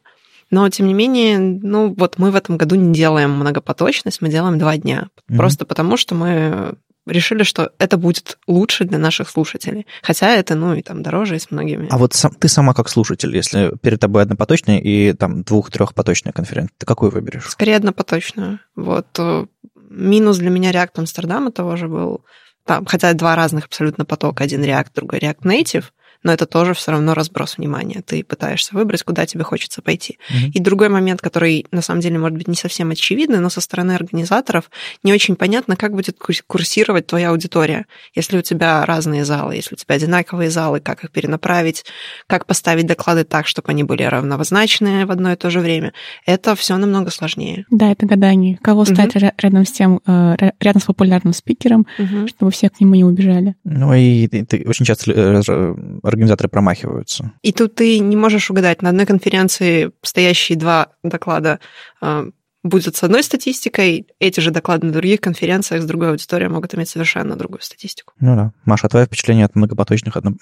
Но, тем не менее, ну, вот мы в этом году не делаем многопоточность, мы делаем два дня. Mm-hmm. Просто потому, что мы решили, что это будет лучше для наших слушателей. Хотя это, ну, и там дороже, и с многими. А вот сам, ты сама как слушатель, если перед тобой однопоточная и там двух-трехпоточная конференция, ты какую выберешь? Скорее однопоточную. Вот э, минус для меня React Амстердама того же был, там, хотя два разных абсолютно потока, один React, другой React Native, но это тоже все равно разброс внимания. Ты пытаешься выбрать, куда тебе хочется пойти. Мгм. И другой момент, который на самом деле может быть не совсем очевидный, но со стороны организаторов не очень понятно, как будет курс- курсировать твоя аудитория. Если у тебя разные залы, если у тебя одинаковые залы, как их перенаправить, как поставить доклады так, чтобы они были равнозначные в одно и то же время. Это все намного сложнее. Да, это гадание. Кого Мгм. стать ря- рядом с тем, э, ря- рядом с популярным спикером, чтобы все к нему не убежали. Ну и ты, ты- очень часто организаторы промахиваются. И тут ты не можешь угадать. На одной конференции стоящие два доклада э, будут с одной статистикой, эти же доклады на других конференциях с другой аудиторией могут иметь совершенно другую статистику. Ну да. Маша, а твое впечатление от многопоточных, одно,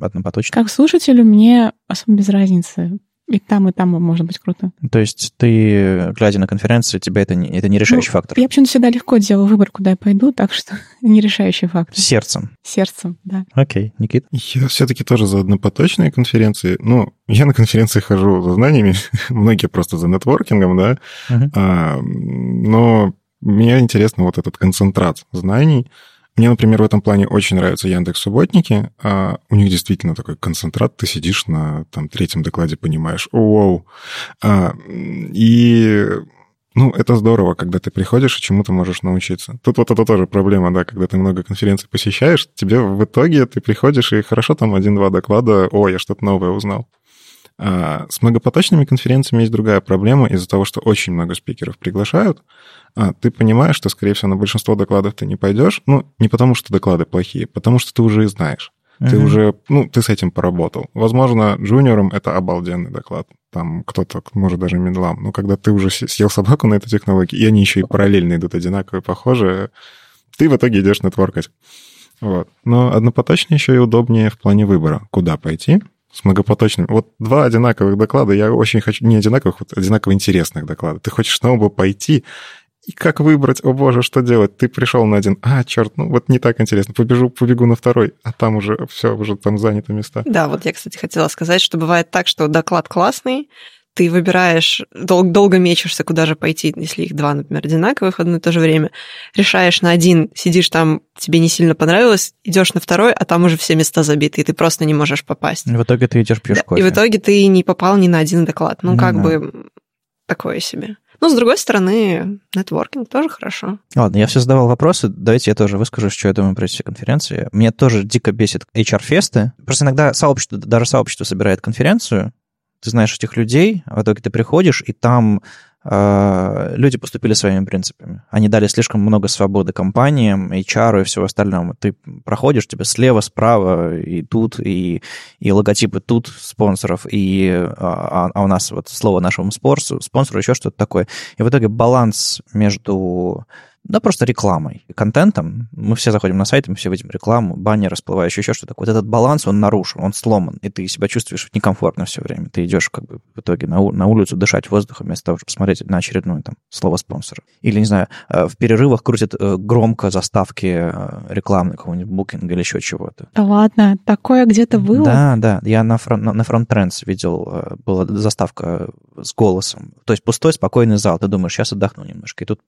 однопоточных? Как слушателю мне особо без разницы. И там, и там может быть круто. То есть ты, глядя на конференцию, тебя это не, это не решающий Ну, фактор? Я почему-то всегда легко делаю выбор, куда я пойду, так что не решающий фактор. Сердцем. Сердцем, да. Окей, Никит? Я все-таки тоже за однопоточные конференции. Ну, я на конференции хожу за знаниями, многие просто за нетворкингом, да. Мгм. А, но мне интересно вот этот концентрат знаний. Мне, например, в этом плане очень нравятся Яндекс Субботники. А у них действительно такой концентрат. Ты сидишь на там, третьем докладе, понимаешь, оу. А, и ну, это здорово, когда ты приходишь и чему-то можешь научиться. Тут вот это тоже проблема, да, когда ты много конференций посещаешь, тебе в итоге ты приходишь и хорошо там один-два доклада, о, я что-то новое узнал. А с многопоточными конференциями есть другая проблема из-за того, что очень много спикеров приглашают. А ты понимаешь, что, скорее всего, на большинство докладов ты не пойдешь. Ну, не потому что доклады плохие, потому что ты уже их знаешь. Ты Мгм. уже, ну, ты с этим поработал. Возможно, джуниорам это обалденный доклад. Там кто-то, может, даже медлам. Но когда ты уже съел собаку на этой технологии, и они еще и параллельно идут одинаковые, похожие, ты в итоге идешь нетворкать. Вот. Но однопоточные еще и удобнее в плане выбора, куда пойти с многопоточными. Вот два одинаковых доклада, я очень хочу, не одинаковых, вот одинаково интересных доклада. Ты хочешь на оба пойти, и как выбрать, о боже, что делать? Ты пришел на один, а, черт, ну вот не так интересно, побежу, побегу на второй, а там уже все, уже там заняты места. Да, вот я, кстати, хотела сказать, что бывает так, что доклад классный, ты выбираешь, дол- долго мечешься, куда же пойти, если их два, например, одинаковых в одно и то же время. Решаешь на один, сидишь там, тебе не сильно понравилось, идешь на второй, а там уже все места забиты, и ты просто не можешь попасть. В итоге ты идешь пьешь Да, кофе. И в итоге ты не попал ни на один доклад. Ну, Ну как да. бы такое себе. Ну, с другой стороны, нетворкинг тоже хорошо. Ладно, я все задавал вопросы, давайте я тоже выскажу, что я думаю про эти конференции. Меня тоже дико бесит HR-фесты. Просто иногда сообщество, даже сообщество собирает конференцию, ты знаешь этих людей, а в итоге ты приходишь, и там э, люди поступили своими принципами. Они дали слишком много свободы компаниям, HR и всего остального. Ты проходишь, тебе слева, справа, и тут, и, и логотипы тут спонсоров, и а, а у нас вот слово нашему спонсору, спонсору еще что-то такое. И в итоге баланс между да, просто рекламой и контентом. Мы все заходим на сайт, мы все видим рекламу, баннер расплывающий, еще что-то. Вот этот баланс, он нарушен, он сломан, и ты себя чувствуешь некомфортно все время. Ты идешь как бы в итоге на, у- на улицу дышать воздухом, вместо того, чтобы посмотреть на очередное там слово спонсора. Или, не знаю, э, в перерывах крутят э, громко заставки э, рекламы какого-нибудь букинга или еще чего-то. Да ладно, такое где-то было? Да, да. Я на, фрон- на, на Front Trends видел, была заставка с голосом. То есть пустой, спокойный зал. Ты думаешь, сейчас отдохну немножко. И тут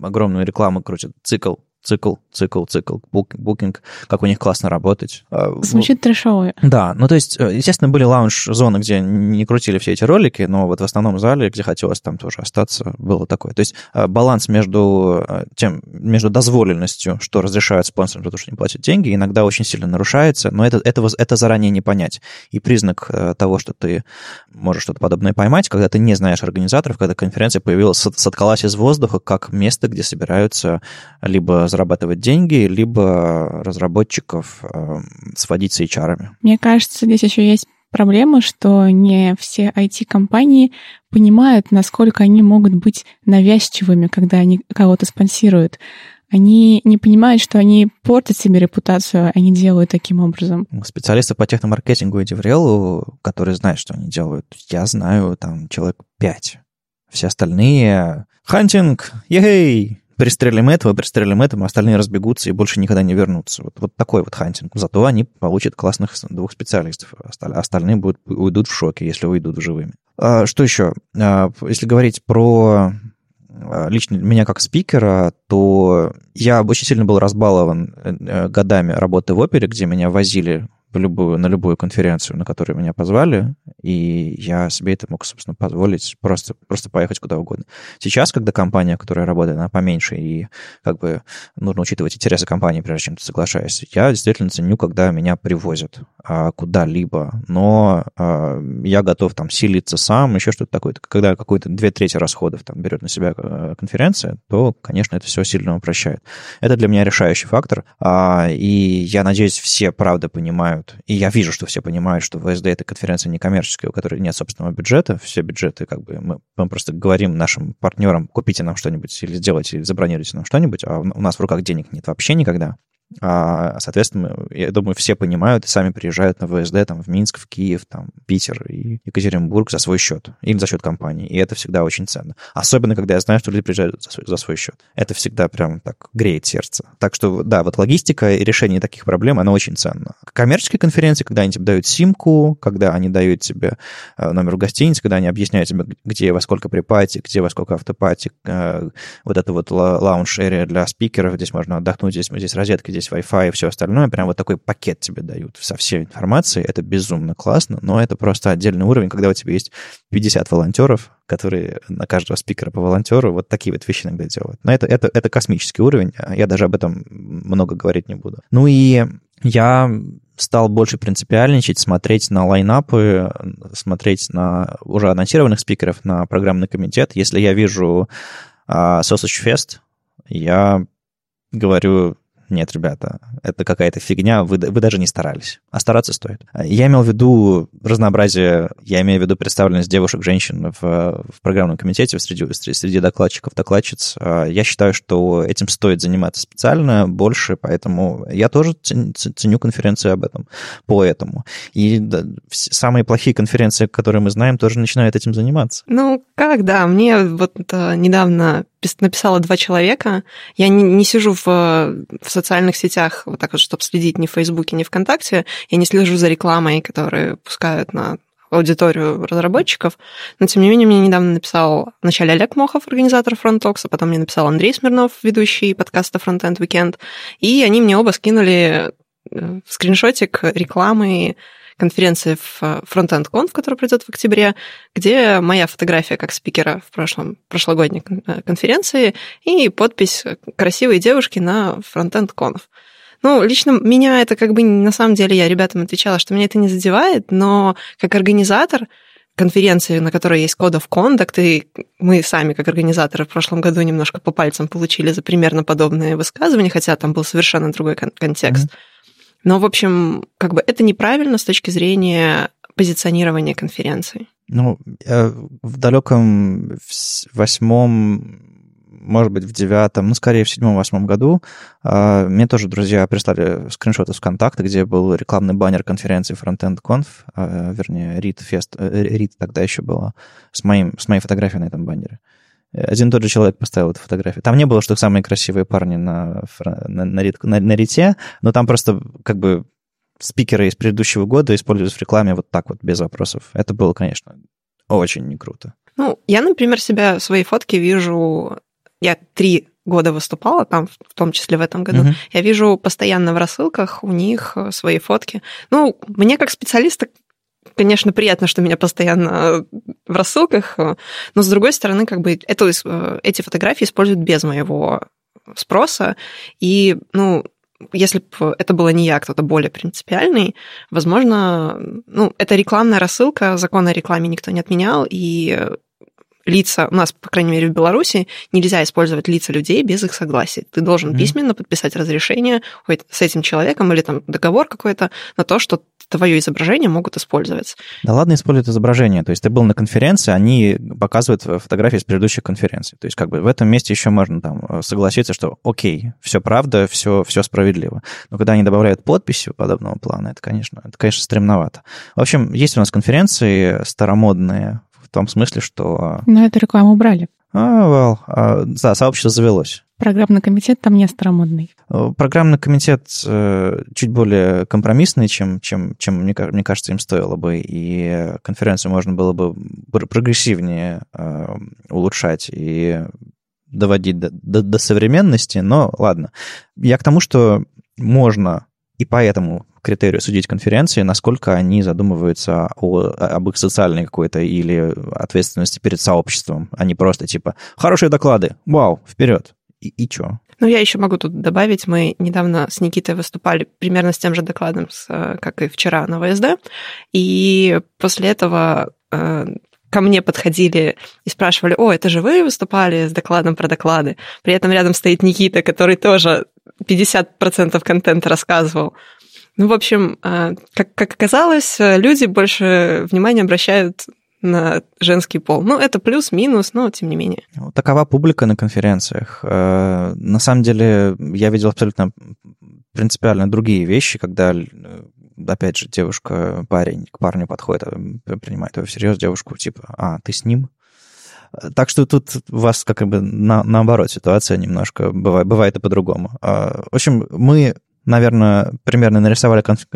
огромную рекламу крутят. Цикл, цикл, цикл, цикл, бук- букинг. Как у них классно работать. А, Звучит трешово. да, ну то есть, э, естественно, были лаунж-зоны, где не крутили все эти ролики, но вот в основном зале, где хотелось там тоже остаться, было такое. То есть э, баланс между э, тем, между дозволенностью, что разрешают спонсорам то, что не платят деньги, иногда очень сильно нарушается, но это, это, воз- это заранее не понять. И признак того, что ты можешь что-то подобное поймать, когда ты не знаешь организаторов, когда конференция появилась, сот- соткалась из воздуха, как место, где собираются либо зарабатывать деньги, либо разработчиков э, сводить с HR-ами. Мне кажется, здесь еще есть проблема, что не все IT-компании понимают, насколько они могут быть навязчивыми, когда они кого-то спонсируют. Они не понимают, что они портят себе репутацию, они делают таким образом. Специалисты по техномаркетингу и DevRel у, которые знают, что они делают, я знаю там человек пять. Все остальные... Hunting! Yay! Пристрелим этого, пристрелим этого, остальные разбегутся и больше никогда не вернутся. Вот, вот такой вот hunting. Зато они получат классных двух специалистов. Осталь- Остальные будут, уйдут в шоке, если уйдут живыми. А, что еще? А, Если говорить про а, лично меня как спикера, то я очень сильно был разбалован э, годами работы в опере, где меня возили любую, на любую конференцию, на которую меня позвали, и я себе это мог, собственно, позволить просто, просто поехать куда угодно. Сейчас, когда компания, в которой я работаю, она поменьше, и как бы нужно учитывать интересы компании, прежде чем ты соглашаешься, я действительно ценю, когда меня привозят а, куда-либо, но а, я готов там силиться сам, еще что-то такое. Когда какой-то две трети расходов там берет на себя э, конференция, то, конечно, это все сильно упрощает. Это для меня решающий фактор, а, и я надеюсь, все правда понимают, и я вижу, что все понимают, что ВСД — это конференция некоммерческая, у которой нет собственного бюджета, все бюджеты, как бы, мы, мы просто говорим нашим партнерам, купите нам что-нибудь или сделайте, или забронируйте нам что-нибудь, а у нас в руках денег нет вообще никогда. А, соответственно, я думаю, все понимают и сами приезжают на ВСД там, в Минск, в Киев, там, Питер и Екатеринбург за свой счет или за счет компании. И это всегда очень ценно. Особенно, когда я знаю, что люди приезжают за свой, за свой счет. Это всегда прям так греет сердце. Так что, да, вот логистика и решение таких проблем, она очень ценна. Коммерческие конференции, когда они тебе дают симку, когда они дают тебе э, номер гостиницы, когда они объясняют тебе, где во сколько припати, где во сколько автопати, э, вот это вот лаунж-эрия для спикеров, здесь можно отдохнуть, здесь, здесь розетка, здесь Wi-Fi и все остальное, прям вот такой пакет тебе дают со всей информацией. Это безумно классно, но это просто отдельный уровень, когда у тебя есть 50 волонтеров, которые на каждого спикера по волонтеру вот такие вот вещи иногда делают. Но это, это, это космический уровень, а я даже об этом много говорить не буду. Ну и я стал больше принципиальничать, смотреть на лайнапы, смотреть на уже анонсированных спикеров, на программный комитет. Если я вижу uh, Sausage Fest, я говорю, нет, ребята, это какая-то фигня, вы, вы даже не старались. А стараться стоит. Я имел в виду разнообразие, я имею в виду представленность девушек, женщин в, в программном комитете среди, среди докладчиков, докладчиц. А, я считаю, что этим стоит заниматься специально больше, поэтому я тоже ценю конференции об этом, поэтому. И да, самые плохие конференции, которые мы знаем, тоже начинают этим заниматься. Ну, как, да, мне вот недавно написала два человека. Я не, не сижу в, в социальных сетях вот так вот, чтобы следить ни в Фейсбуке, ни ВКонтакте. Я не слежу за рекламой, которые пускают на аудиторию разработчиков. Но, тем не менее, мне недавно написал вначале Олег Мохов, организатор Фронтокса, потом мне написал Андрей Смирнов, ведущий подкаста Frontend Weekend, и они мне оба скинули э, скриншотик рекламы конференции в э, Frontend Conf, которая пройдет в октябре, где моя фотография как спикера в прошлом, прошлогодней э, конференции и подпись красивой девушки на Frontend Conf. Ну, лично меня это как бы на самом деле я ребятам отвечала, что меня это не задевает, но как организатор конференции, на которой есть Code of и мы сами, как организаторы, в прошлом году немножко по пальцам получили за примерно подобные высказывания, хотя там был совершенно другой контекст. Mm-hmm. Но, в общем, как бы это неправильно с точки зрения позиционирования конференции. Ну, э, в далеком восьмом, может быть, в девятом, ну, скорее, в седьмом-восьмом году э, мне тоже друзья прислали скриншоты с ВКонтакте, где был рекламный баннер конференции Frontend Conf, э, вернее, RIT Fest, RIT тогда еще было, с, моим, с моей фотографией на этом баннере. Один и тот же человек поставил эту фотографию. Там не было, что самые красивые парни на, на, на, на, на рите, но там просто как бы спикеры из предыдущего года используют в рекламе вот так вот, без вопросов. Это было, конечно, очень не круто. Ну, я, например, себя в своей фотке вижу... Я три года выступала там, в том числе в этом году. Uh-huh. Я вижу постоянно в рассылках у них свои фотки. Ну, мне как специалиста конечно, приятно, что меня постоянно э, в рассылках, э, но с другой стороны, как бы это, э, эти фотографии используют без моего спроса, и, ну, если бы это было не я, а кто-то более принципиальный, возможно, ну, это рекламная рассылка, закон о рекламе никто не отменял, и лица, у нас, по крайней мере, в Беларуси, нельзя использовать лица людей без их согласия. Ты должен mm-hmm. письменно подписать разрешение с этим человеком или там договор какой-то на то, что твое изображение могут использовать. Да ладно используют изображение. То есть ты был на конференции, они показывают фотографии с предыдущих конференций. То есть как бы в этом месте еще можно там согласиться, что окей, все правда, все, все справедливо. Но когда они добавляют подписи подобного плана, это, конечно, это, конечно, стремновато. В общем, есть у нас конференции старомодные, том смысле, что... Но эту рекламу убрали. А, well, а, да, сообщество завелось. Программный комитет там не старомодный. Э, программный комитет э, чуть более компромиссный, чем, чем, чем мне, мне кажется, им стоило бы. И конференцию можно было бы прогрессивнее э, улучшать и доводить до, до, до современности. Но ладно. Я к тому, что можно и по этому критерию судить конференции, насколько они задумываются о, об их социальной какой-то или ответственности перед сообществом, а не просто типа «хорошие доклады, вау, вперед!» И, и чё? Ну, я еще могу тут добавить, мы недавно с Никитой выступали примерно с тем же докладом, как и вчера на ВСД, и после этого э, ко мне подходили и спрашивали, о, это же вы выступали с докладом про доклады. При этом рядом стоит Никита, который тоже 50% контента рассказывал. Ну, в общем, э, как, как оказалось, люди больше внимания обращают на женский пол. Ну, это плюс-минус, но тем не менее. Такова публика на конференциях. Э, на самом деле, я видел абсолютно принципиально другие вещи, когда, э, опять же, девушка, парень к парню подходит, э, принимает его всерьез, девушку типа, а, ты с ним? Так что тут у вас как бы на, наоборот ситуация немножко бывает, бывает и по-другому. В общем, мы, наверное, примерно нарисовали конф...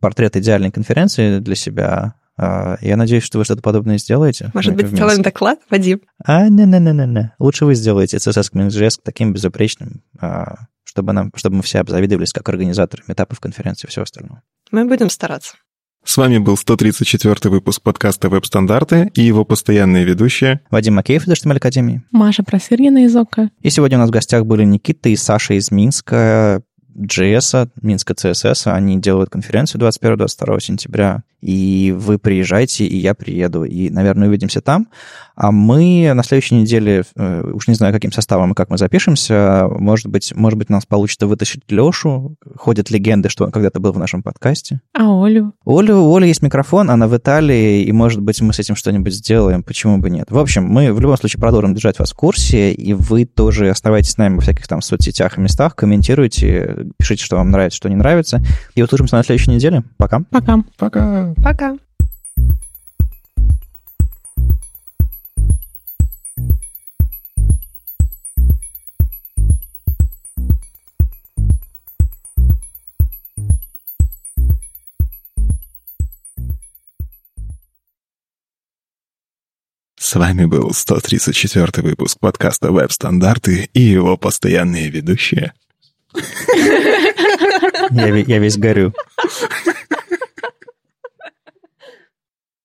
портрет идеальной конференции для себя. А, я надеюсь, что вы что-то подобное сделаете. Может быть, сделаем доклад, Вадим? А, не-не-не-не. Лучше вы сделаете CSS Community таким безупречным, а, чтобы, нам, чтобы мы все обзавидовались как организаторы метапов, конференции и всего остального. Мы будем стараться. С вами был 134 выпуск подкаста «Веб-стандарты» и его постоянные ведущие Вадим Макеев из HTML Академии. Маша Просырьина из ОКО. И сегодня у нас в гостях были Никита и Саша из Минска, JS, Минска CSS. Они делают конференцию 21-22 сентября и вы приезжайте, и я приеду, и, наверное, увидимся там. А мы на следующей неделе, э, уж не знаю, каким составом и как мы запишемся, может быть, может быть, у нас получится вытащить Лешу. Ходят легенды, что он когда-то был в нашем подкасте. А Олю? Олю, у Оли есть микрофон, она в Италии, и, может быть, мы с этим что-нибудь сделаем, почему бы нет. В общем, мы в любом случае продолжим держать вас в курсе, и вы тоже оставайтесь с нами во всяких там соцсетях и местах, комментируйте, пишите, что вам нравится, что не нравится. И услышимся на следующей неделе. Пока. Пока. Пока. Пока. С вами был 134 выпуск подкаста «Веб-стандарты» и его постоянные ведущие. Я, весь горю.